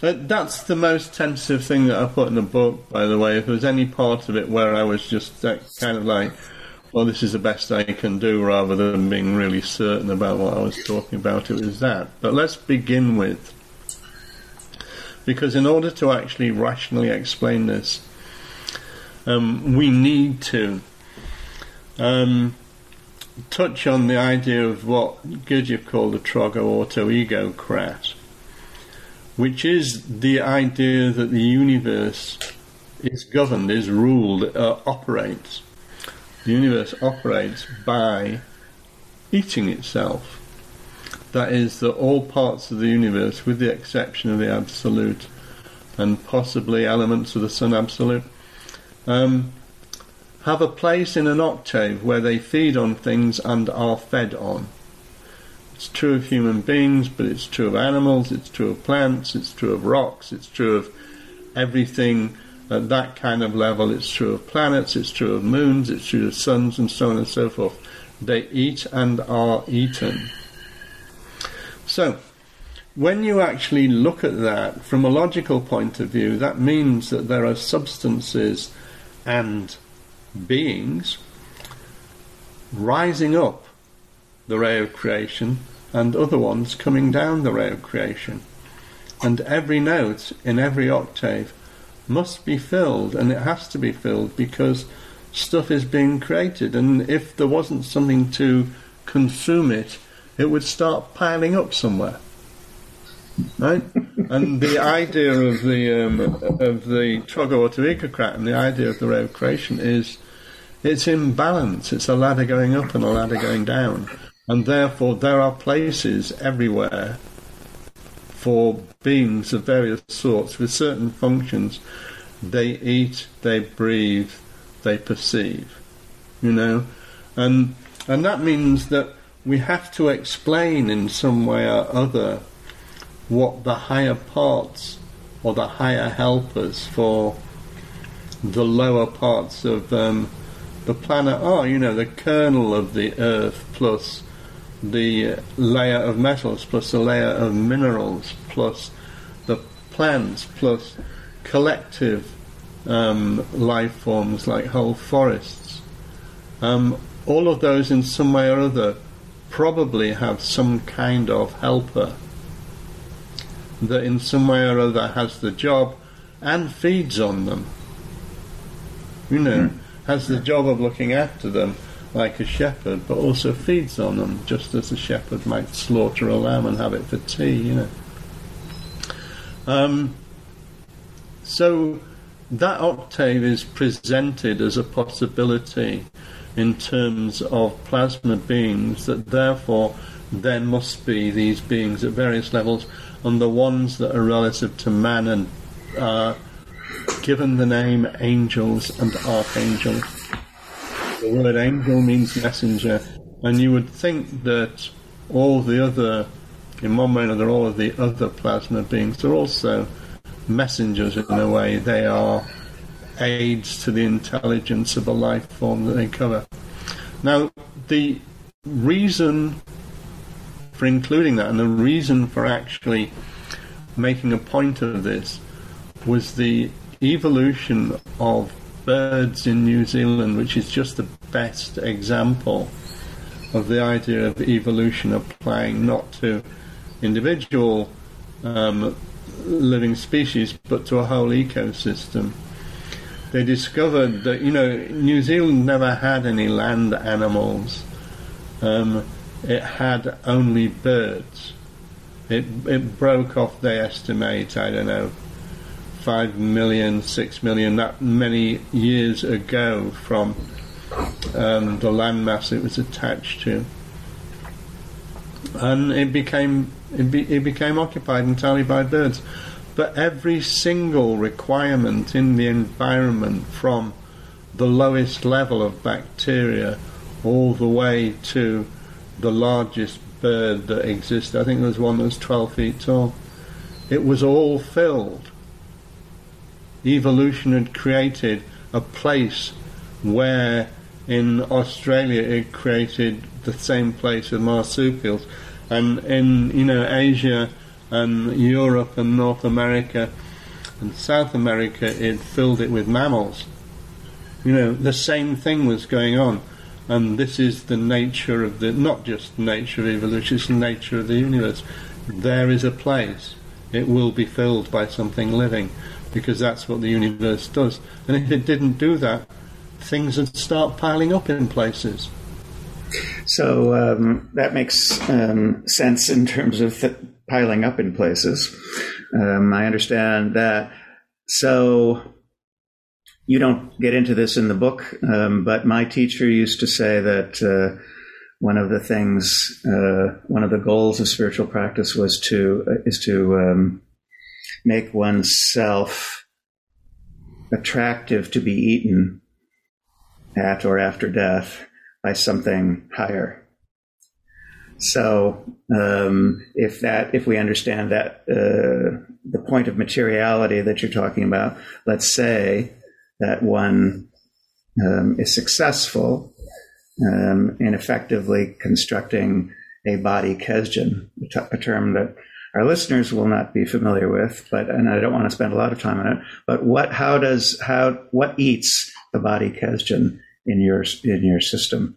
that's the most tentative thing that I put in the book. By the way, if there was any part of it where I was just kind of like well, this is the best I can do rather than being really certain about what I was talking about. It was that. But let's begin with. Because in order to actually rationally explain this, um, we need to um, touch on the idea of what Gurdjieff called the trogo-auto-ego-crat, which is the idea that the universe is governed, is ruled, uh, operates the universe operates by eating itself. That is, that all parts of the universe, with the exception of the absolute and possibly elements of the sun absolute, um, have a place in an octave where they feed on things and are fed on. It's true of human beings, but it's true of animals, it's true of plants, it's true of rocks, it's true of everything at that kind of level, it's true of planets, it's true of moons, it's true of suns, and so on and so forth. They eat and are eaten. So, when you actually look at that from a logical point of view, that means that there are substances and beings rising up the ray of creation and other ones coming down the ray of creation. And every note in every octave must be filled, and it has to be filled because stuff is being created. And if there wasn't something to consume it, it would start piling up somewhere. Right? and the idea of the um, of the trogo-auto-ego-crat and the idea of the ray of creation is it's in balance. It's a ladder going up and a ladder going down. And therefore there are places everywhere for beings of various sorts with certain functions. They eat, they breathe, they perceive. You know? And and that means that we have to explain in some way or other what the higher parts or the higher helpers for the lower parts of um, the planet are. You know, the kernel of the Earth plus the layer of metals plus the layer of minerals plus the plants plus collective um, life forms like whole forests. Um, all of those, in some way or other, probably have some kind of helper that, in some way or other, has the job and feeds on them. You know, mm. has the job of looking after them like a shepherd, but also feeds on them, just as a shepherd might slaughter a lamb and have it for tea, you know. Um, so that octave is presented as a possibility in terms of plasma beings that therefore there must be these beings at various levels and the ones that are relative to man and uh, given the name angels and archangels the word angel means messenger, and you would think that all the other, in one way or another, all of the other plasma beings are also messengers in a way. They are aids to the intelligence of a life form that they cover. Now, the reason for including that, and the reason for actually making a point of this, was the evolution of birds in New Zealand, which is just the best example of the idea of evolution applying not to individual um, living species but to a whole ecosystem. They discovered that, you know, New Zealand never had any land animals. Um, it had only birds. It, it broke off, they estimate, I don't know, five million, six million, that many years ago from um, the landmass it was attached to, and it became it, be, it became occupied entirely by birds. But every single requirement in the environment, from the lowest level of bacteria all the way to the largest bird that existed, I think there was one that was 12 feet tall, it was all filled evolution had created a place where in Australia it created the same place with marsupials, and in you know Asia and Europe and North America and South America it filled it with mammals. You know the same thing was going on, and this is the nature of the not just nature of evolution, it's the nature of the universe. There is a place. It will be filled by something living because that's what the universe does. And if it didn't do that, things would start piling up in places. So um, that makes um, sense in terms of th- piling up in places. Um, I understand that. So you don't get into this in the book, um, but my teacher used to say that uh, one of the things, uh, one of the goals of spiritual practice was to uh, is to um, make oneself attractive to be eaten at or after death by something higher. So, um, if that, if we understand that uh, the point of materiality that you're talking about, let's say that one um, is successful um, in effectively constructing a body kesdjan, a, t- a term that our listeners will not be familiar with, but and I don't want to spend a lot of time on it. But what, how does, how, what eats the body kesdjan in your in your system?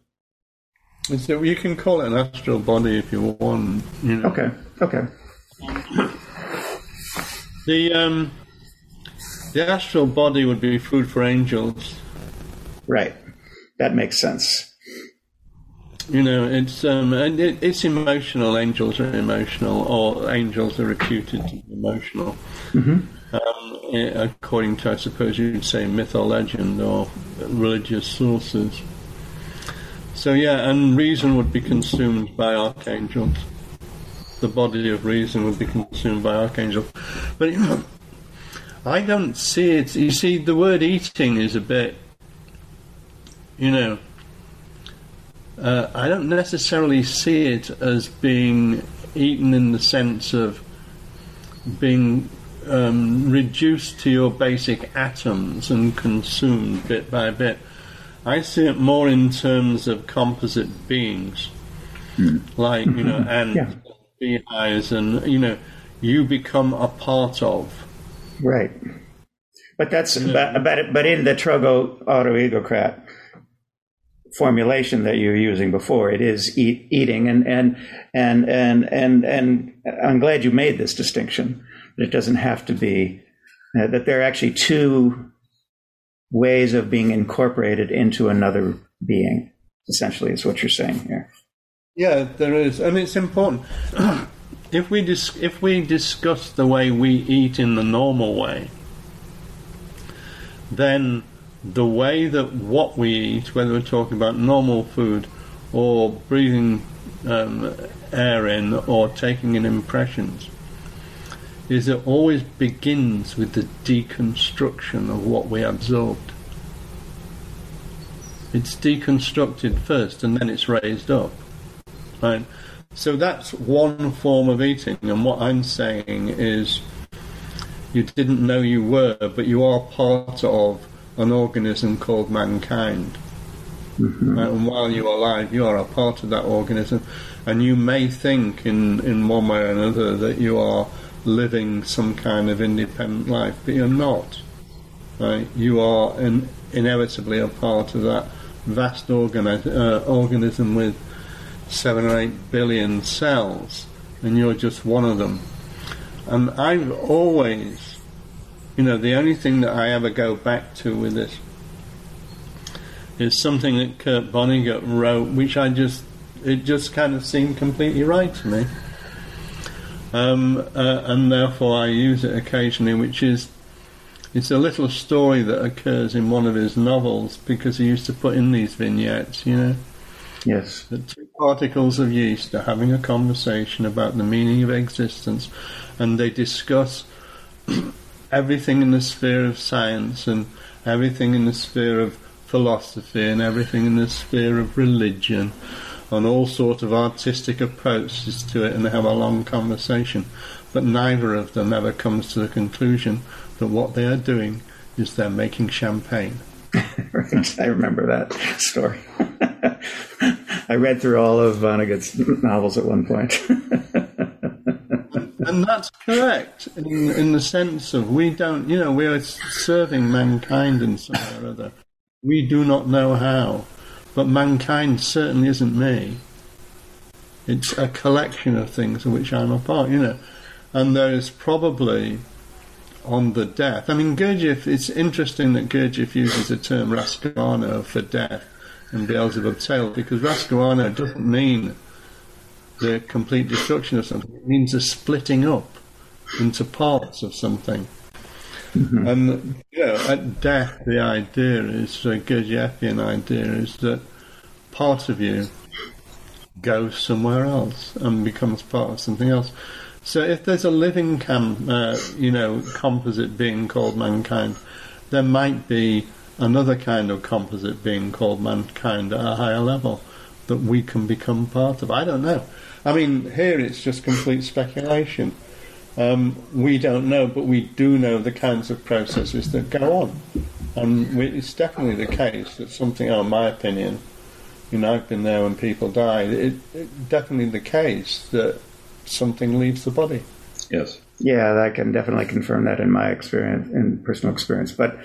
So you can call it an astral body if you want. You know. Okay. Okay. The um, the astral body would be food for angels. Right. That makes sense. You know, it's um, and it, it's emotional. Angels are emotional, or angels are reputed to be emotional. Mm-hmm. Um, according to, I suppose you'd say, myth or legend or religious sources. So yeah, and reason would be consumed by archangels. The body of reason would be consumed by archangels. But you know, I don't see it. You see, the word eating is a bit, you know uh, I don't necessarily see it as being eaten in the sense of being um, reduced to your basic atoms and consumed bit by bit. I see it more in terms of composite beings, mm. like you know, and yeah. beehives, and you know, you become a part of. Right, but that's know, but, but but in the trogo autoegocrat, formulation that you're using before. It is eat, eating, and and and and and and I'm glad you made this distinction. That it doesn't have to be uh, that there are actually two ways of being incorporated into another being. Essentially, is what you're saying here. Yeah, there is, and it's important. if we dis- if we discuss the way we eat in the normal way, then the way that what we eat, whether we're talking about normal food or breathing um, air in or taking in impressions, is it always begins with the deconstruction of what we absorbed. It's deconstructed first and then it's raised up. Right? So that's one form of eating, and what I'm saying is you didn't know you were, but you are part of an organism called mankind. Mm-hmm. And while you're alive, you are a part of that organism. And you may think in, in one way or another that you are living some kind of independent life, but you're not. Right? You are in, inevitably a part of that vast organi- uh, organism with seven or eight billion cells, and you're just one of them. And I've always, you know, the only thing that I ever go back to with this is something that Kurt Vonnegut wrote, which I just, it just kind of seemed completely right to me. Um, uh, and therefore I use it occasionally, which is it's a little story that occurs in one of his novels because he used to put in these vignettes, you know. Yes. The two particles of yeast are having a conversation about the meaning of existence, and they discuss everything in the sphere of science and everything in the sphere of philosophy and everything in the sphere of religion and all sort of artistic approaches to it and they have a long conversation. But neither of them ever comes to the conclusion that what they are doing is they're making champagne. I remember that story. I read through all of Vonnegut's novels at one point. and that's correct in, in the sense of we don't, you know, we are serving mankind in some way or other. We do not know how, but mankind certainly isn't me. It's a collection of things of which I'm a part, you know. And there is probably on the death. I mean, Gurdjieff, it's interesting that Gurdjieff uses the term Rascooarno for death in Beelzebub Tale because Rascooarno doesn't mean the complete destruction of something, it means the splitting up into parts of something. Mm-hmm. And, you know, at death, the idea is, a Gurdjieffian idea is that part of you goes somewhere else and becomes part of something else. So if there's a living cam, uh, you know, composite being called mankind, there might be another kind of composite being called mankind at a higher level that we can become part of. I don't know. I mean, here it's just complete speculation. Um, we don't know, but we do know the kinds of processes that go on. And we, it's definitely the case that something, oh, my opinion, you know, I've been there when people died, it, it definitely the case that something leaves the body. Yes. Yeah, I can definitely confirm that in my experience, in personal experience. But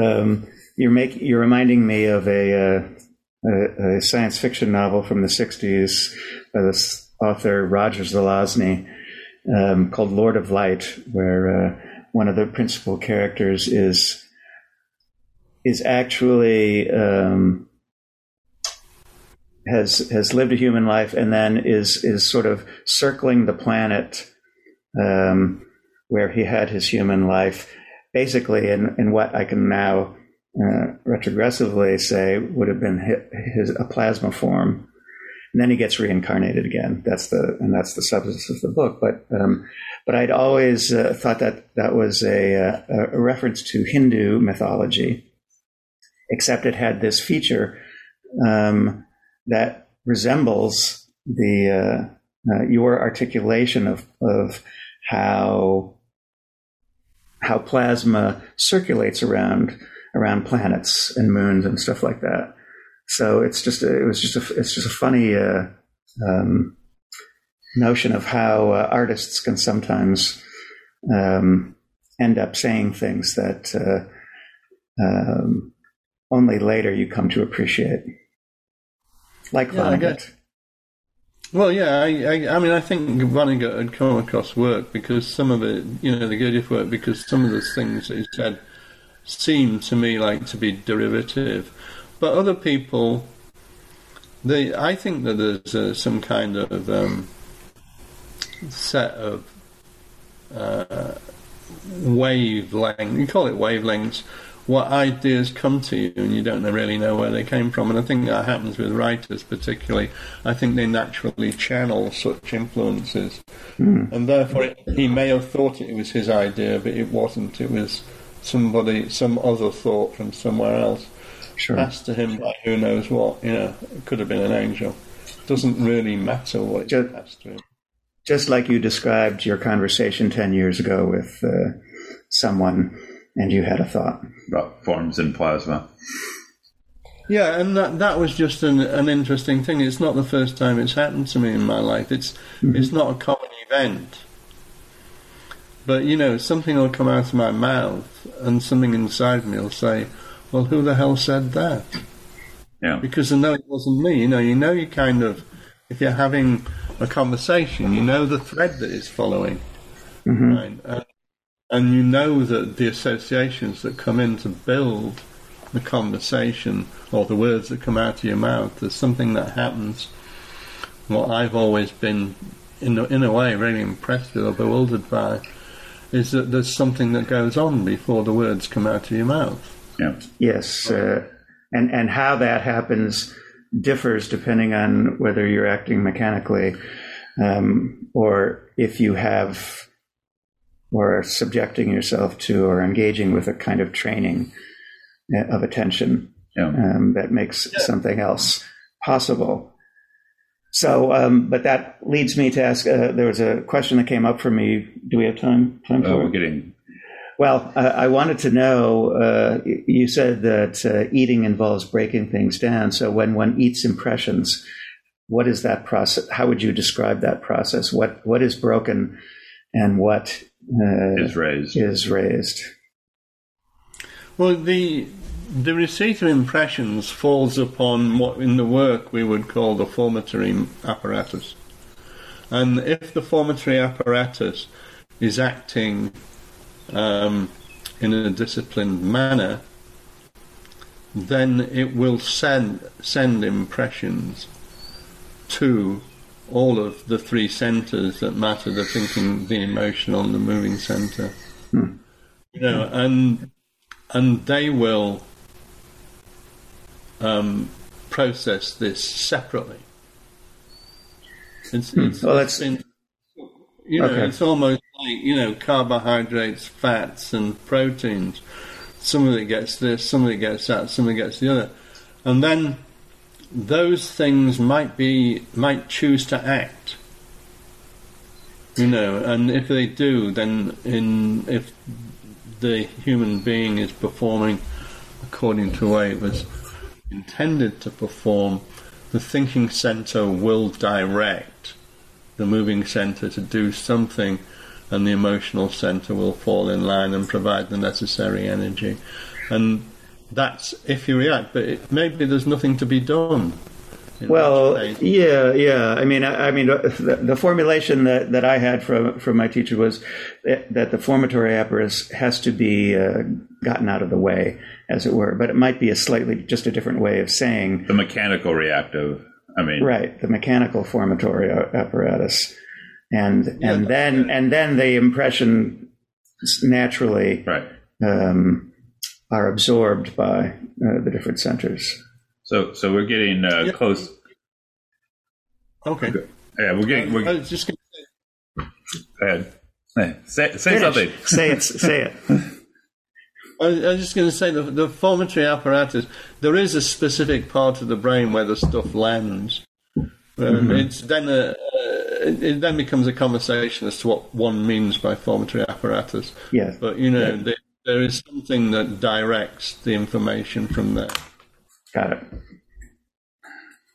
um, you're making, you're reminding me of a, uh, a, a, science fiction novel from the '60s by this author Roger Zelazny um, called Lord of Light, where uh, one of the principal characters is is actually um, has has lived a human life and then is is sort of circling the planet um, where he had his human life, basically in, in what I can now uh, retrogressively say would have been his, his, a plasma form, and then he gets reincarnated again. That's the and that's the substance of the book. But um, but I'd always uh, thought that that was a, uh, a, reference to Hindu mythology, except it had this feature. Um, that resembles the uh, uh, your articulation of of how how plasma circulates around around planets and moons and stuff like that. So it's just a, it was just a, it's just a funny uh, um, notion of how uh, artists can sometimes um, end up saying things that uh, um, only later you come to appreciate like yeah, Vonnegut. Well, yeah, I, I, I, mean, I think Vonnegut had come across work because some of it, you know, the Gurdjieff work, because some of the things that he said seemed to me like to be derivative, but other people, they, I think that there's uh, some kind of um, set of uh, wavelength. You call it wavelengths what ideas come to you and you don't really know where they came from. And I think that happens with writers particularly. I think they naturally channel such influences. Mm. And therefore, it, he may have thought it was his idea, but it wasn't. It was somebody, some other thought from somewhere else. Sure. Passed to him by who knows what. You know, it could have been an angel. Doesn't really matter what just, passed to him. Just like you described your conversation 10 years ago with uh, someone and you had a thought about forms in plasma. Yeah, and that that was just an, an interesting thing. It's not the first time it's happened to me in my life. It's mm-hmm. it's not a common event. But you know, something will come out of my mouth, and something inside me will say, "Well, who the hell said that?" Yeah. Because I know it wasn't me. You know, you know, you kind of, if you're having a conversation, you know the thread that is following, mm-hmm. right? And, and you know that the associations that come in to build the conversation or the words that come out of your mouth. There's something that happens. What I've always been, in a, in a way, really impressed with or bewildered by is that there's something that goes on before the words come out of your mouth. Yeah. Yes, uh, and and how that happens differs depending on whether you're acting mechanically um, or if you have or subjecting yourself to or engaging with a kind of training of attention yeah. um, that makes yeah. something else possible. So, um, but that leads me to ask. Uh, there was a question that came up for me. Do we have time? Time uh, for? we're getting. Well, uh, I wanted to know. Uh, you said that uh, eating involves breaking things down. So, when one eats impressions, what is that process? How would you describe that process? What what is broken, and what uh, is raised? Is raised. Well, the the receipt of impressions falls upon what in the work we would call the formatory apparatus. And if the formatory apparatus is acting um, in a disciplined manner, then it will send send impressions to all of the three centers that matter: the thinking, the emotional, and the moving center. Hmm. You know, and and they will um, process this separately. It's, hmm. it's, well, that's been, you know, okay. it's almost you know carbohydrates, fats, and proteins. Some of it gets this, some of it gets that, some of it gets the other, and then those things might be might choose to act. You know, and if they do, then in if the human being is performing according to the way it was intended to perform, the thinking center will direct the moving center to do something, and the emotional center will fall in line and provide the necessary energy. And that's if you react, but it, maybe there's nothing to be done. Well, yeah, yeah. I mean, I, I mean, the, the, formulation that, that I had from from my teacher was that, that the formatory apparatus has to be uh, gotten out of the way, as it were. But it might be a slightly just a different way of saying the mechanical reactive. I mean, right, the mechanical formatory apparatus, and yeah, and then and then the impression naturally right. um, are absorbed by uh, the different centers. So, so we're getting uh, yep. close. Okay. Yeah, we're getting. We're, I was just going to say. Go ahead. Hey, say say something. say it. Say it. I was just going to say the, the formatory apparatus. There is a specific part of the brain where the stuff lands. Um, mm-hmm. It's then a, uh, it then becomes a conversation as to what one means by formatory apparatus. Yeah. But you know, yeah. there is something that directs the information from there. Got it.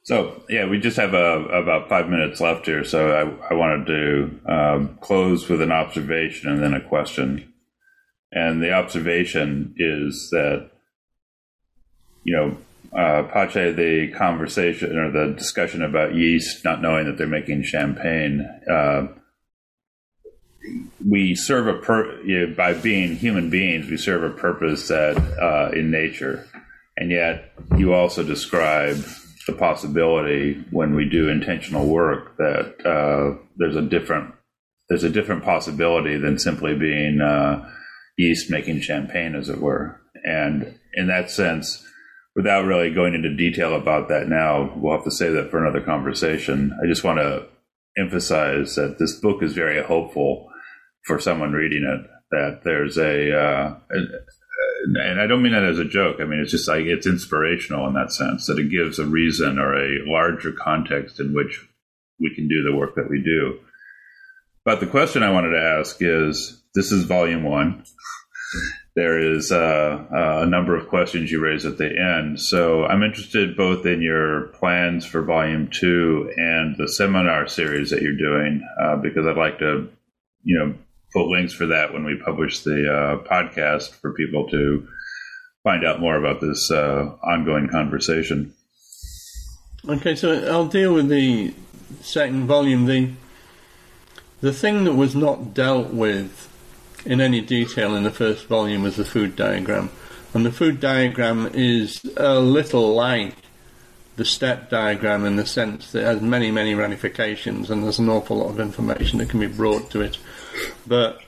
So yeah, we just have uh, about five minutes left here. So I, I wanted to um, close with an observation and then a question. And the observation is that you know, uh, Pache, the conversation or the discussion about yeast not knowing that they're making champagne. Uh, we serve a you know, by being human beings. We serve a purpose that uh, in nature and yet, you also describe the possibility when we do intentional work that uh, there's a different there's a different possibility than simply being uh, yeast making champagne, as it were. And in that sense, without really going into detail about that now, we'll have to say that for another conversation. I just want to emphasize that this book is very hopeful for someone reading it. That there's a, uh, and I don't mean that as a joke. I mean, it's just like it's inspirational in that sense that it gives a reason or a larger context in which we can do the work that we do. But the question I wanted to ask is this is volume one. There is uh, uh, a number of questions you raise at the end. So I'm interested both in your plans for volume two and the seminar series that you're doing, uh, because I'd like to, you know, put links for that when we publish the uh, podcast for people to find out more about this uh, ongoing conversation. Okay, so I'll deal with the second volume. The the thing that was not dealt with in any detail in the first volume was the food diagram. And the food diagram is a little like the step diagram in the sense that it has many, many ramifications and there's an awful lot of information that can be brought to it. But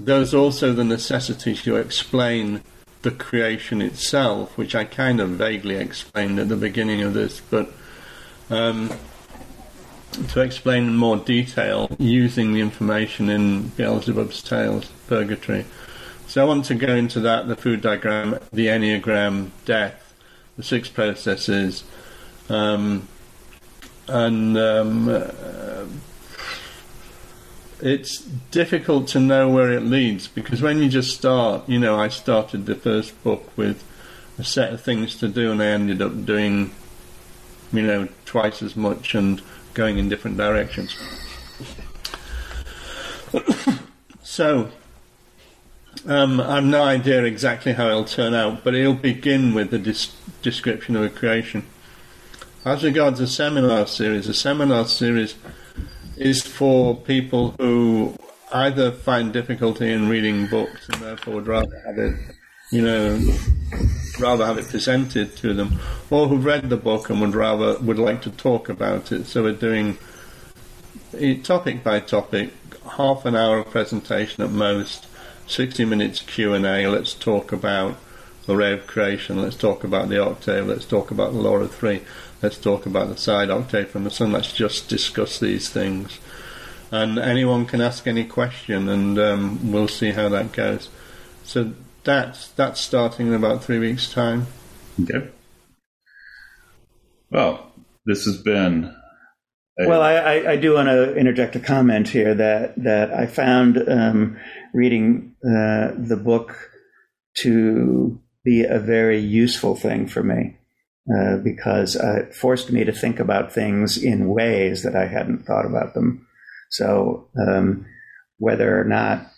there's also the necessity to explain the creation itself, which I kind of vaguely explained at the beginning of this, but um, to explain in more detail using the information in Beelzebub's Tales, Purgatory. So I want to go into that, the food diagram, the Enneagram, death, the six processes, um, and um, uh, it's difficult to know where it leads because when you just start, you know, I started the first book with a set of things to do and I ended up doing, you know, twice as much and going in different directions. so, um, I've no idea exactly how it'll turn out, but it'll begin with a dis- description of a creation. As regards the seminar series, the seminar series is for people who either find difficulty in reading books and therefore would rather have it, you know, rather have it presented to them, or who've read the book and would rather would like to talk about it. So we're doing topic by topic, half an hour of presentation at most, sixty minutes Q and A. Let's talk about the ray of creation. Let's talk about the octave. Let's talk about the law of three. Let's talk about the side octave from the sun. Let's just discuss these things. And anyone can ask any question, and um, we'll see how that goes. So that's that's starting in about three weeks' time. Okay. Well, this has been. well, I, I, I, do want to interject a comment here that that I found um, reading uh, the book to be a very useful thing for me uh, because it forced me to think about things in ways that I hadn't thought about them. So um, whether or not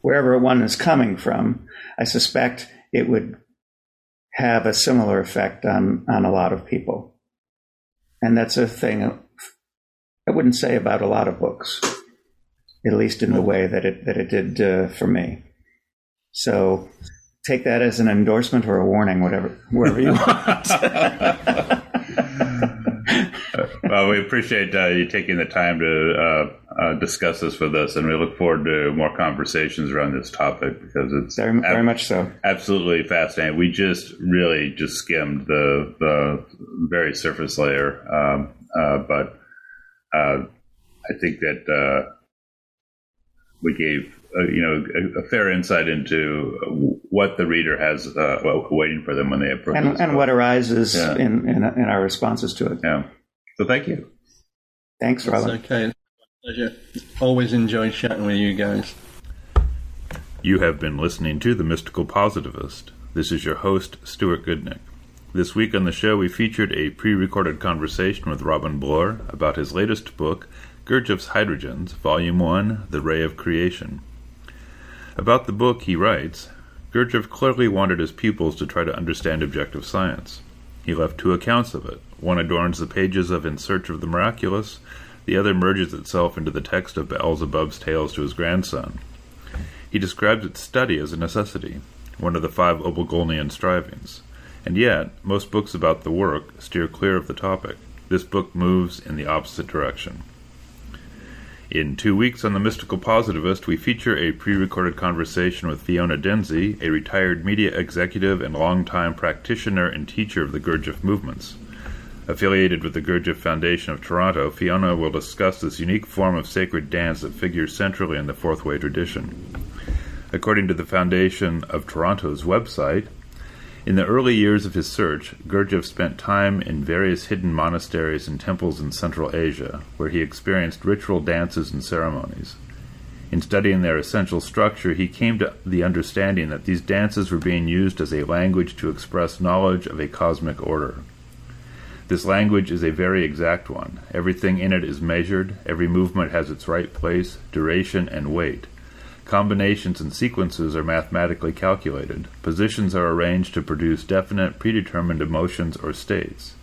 wherever one is coming from, I suspect it would have a similar effect on, on a lot of people. And that's a thing I wouldn't say about a lot of books, at least in the way that it, that it did uh, for me. So take that as an endorsement or a warning, whatever, wherever you want. well, we appreciate uh, you taking the time to uh, uh, discuss this with us, and we look forward to more conversations around this topic because it's very, ab- very much so absolutely fascinating. We just really just skimmed the the very surface layer, um, uh, but uh, I think that uh, we gave you know a, a, fair insight into what the reader has well, waiting for them when they approach, and, and what arises yeah. in, in in our responses to it. Yeah. So thank you. Thanks, Robin. okay. Pleasure. Always enjoy chatting with you guys. You have been listening to The Mystical Positivist. This is your host, Stuart Goodnick. This week on the show, we featured a pre recorded conversation with Robin Bloor about his latest book, Gurdjieff's Hydrogens, Volume 1 The Ray of Creation. About the book, he writes Gurdjieff clearly wanted his pupils to try to understand objective science. He left two accounts of it. One adorns the pages of In Search of the Miraculous, the other merges itself into the text of Beelzebub's tales to his grandson. He describes its study as a necessity, one of the five Obligolnian strivings. And yet, most books about the work steer clear of the topic. This book moves in the opposite direction. In two weeks on The Mystical Positivist, we feature a pre recorded conversation with Fiona Denzi, a retired media executive and longtime practitioner and teacher of the Gurdjieff movements. Affiliated with the Gurdjieff Foundation of Toronto, Fiona will discuss this unique form of sacred dance that figures centrally in the Fourth Way tradition. According to the Foundation of Toronto's website, in the early years of his search, Gurdjieff spent time in various hidden monasteries and temples in Central Asia, where he experienced ritual dances and ceremonies. In studying their essential structure, he came to the understanding that these dances were being used as a language to express knowledge of a cosmic order. This language is a very exact one. Everything in it is measured, every movement has its right place, duration, and weight. Combinations and sequences are mathematically calculated. Positions are arranged to produce definite, predetermined emotions or states.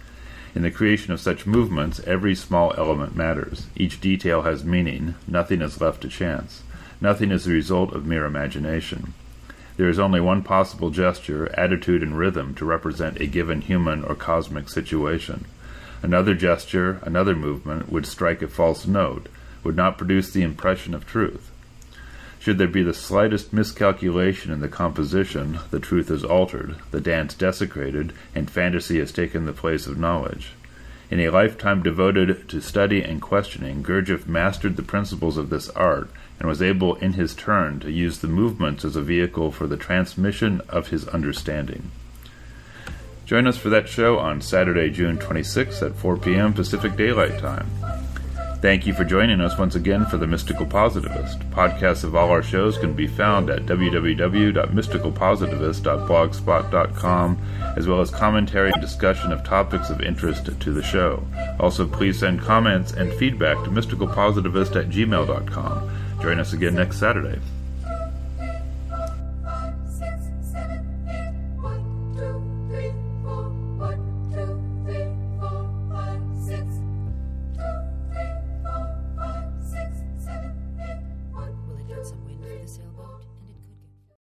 In the creation of such movements, every small element matters. Each detail has meaning. Nothing is left to chance. Nothing is the result of mere imagination. There is only one possible gesture, attitude, and rhythm to represent a given human or cosmic situation. Another gesture, another movement, would strike a false note, would not produce the impression of truth. Should there be the slightest miscalculation in the composition, the truth is altered, the dance desecrated, and fantasy has taken the place of knowledge. In a lifetime devoted to study and questioning, Gurdjieff mastered the principles of this art and was able in his turn to use the movements as a vehicle for the transmission of his understanding. Join us for that show on Saturday, June 26th at 4 p.m. Pacific Daylight Time. Thank you for joining us once again for The Mystical Positivist. Podcasts of all our shows can be found at www.mysticalpositivist.blogspot.com, as well as commentary and discussion of topics of interest to the show. Also, please send comments and feedback to mysticalpositivist at gmail.com. Join us again next Saturday.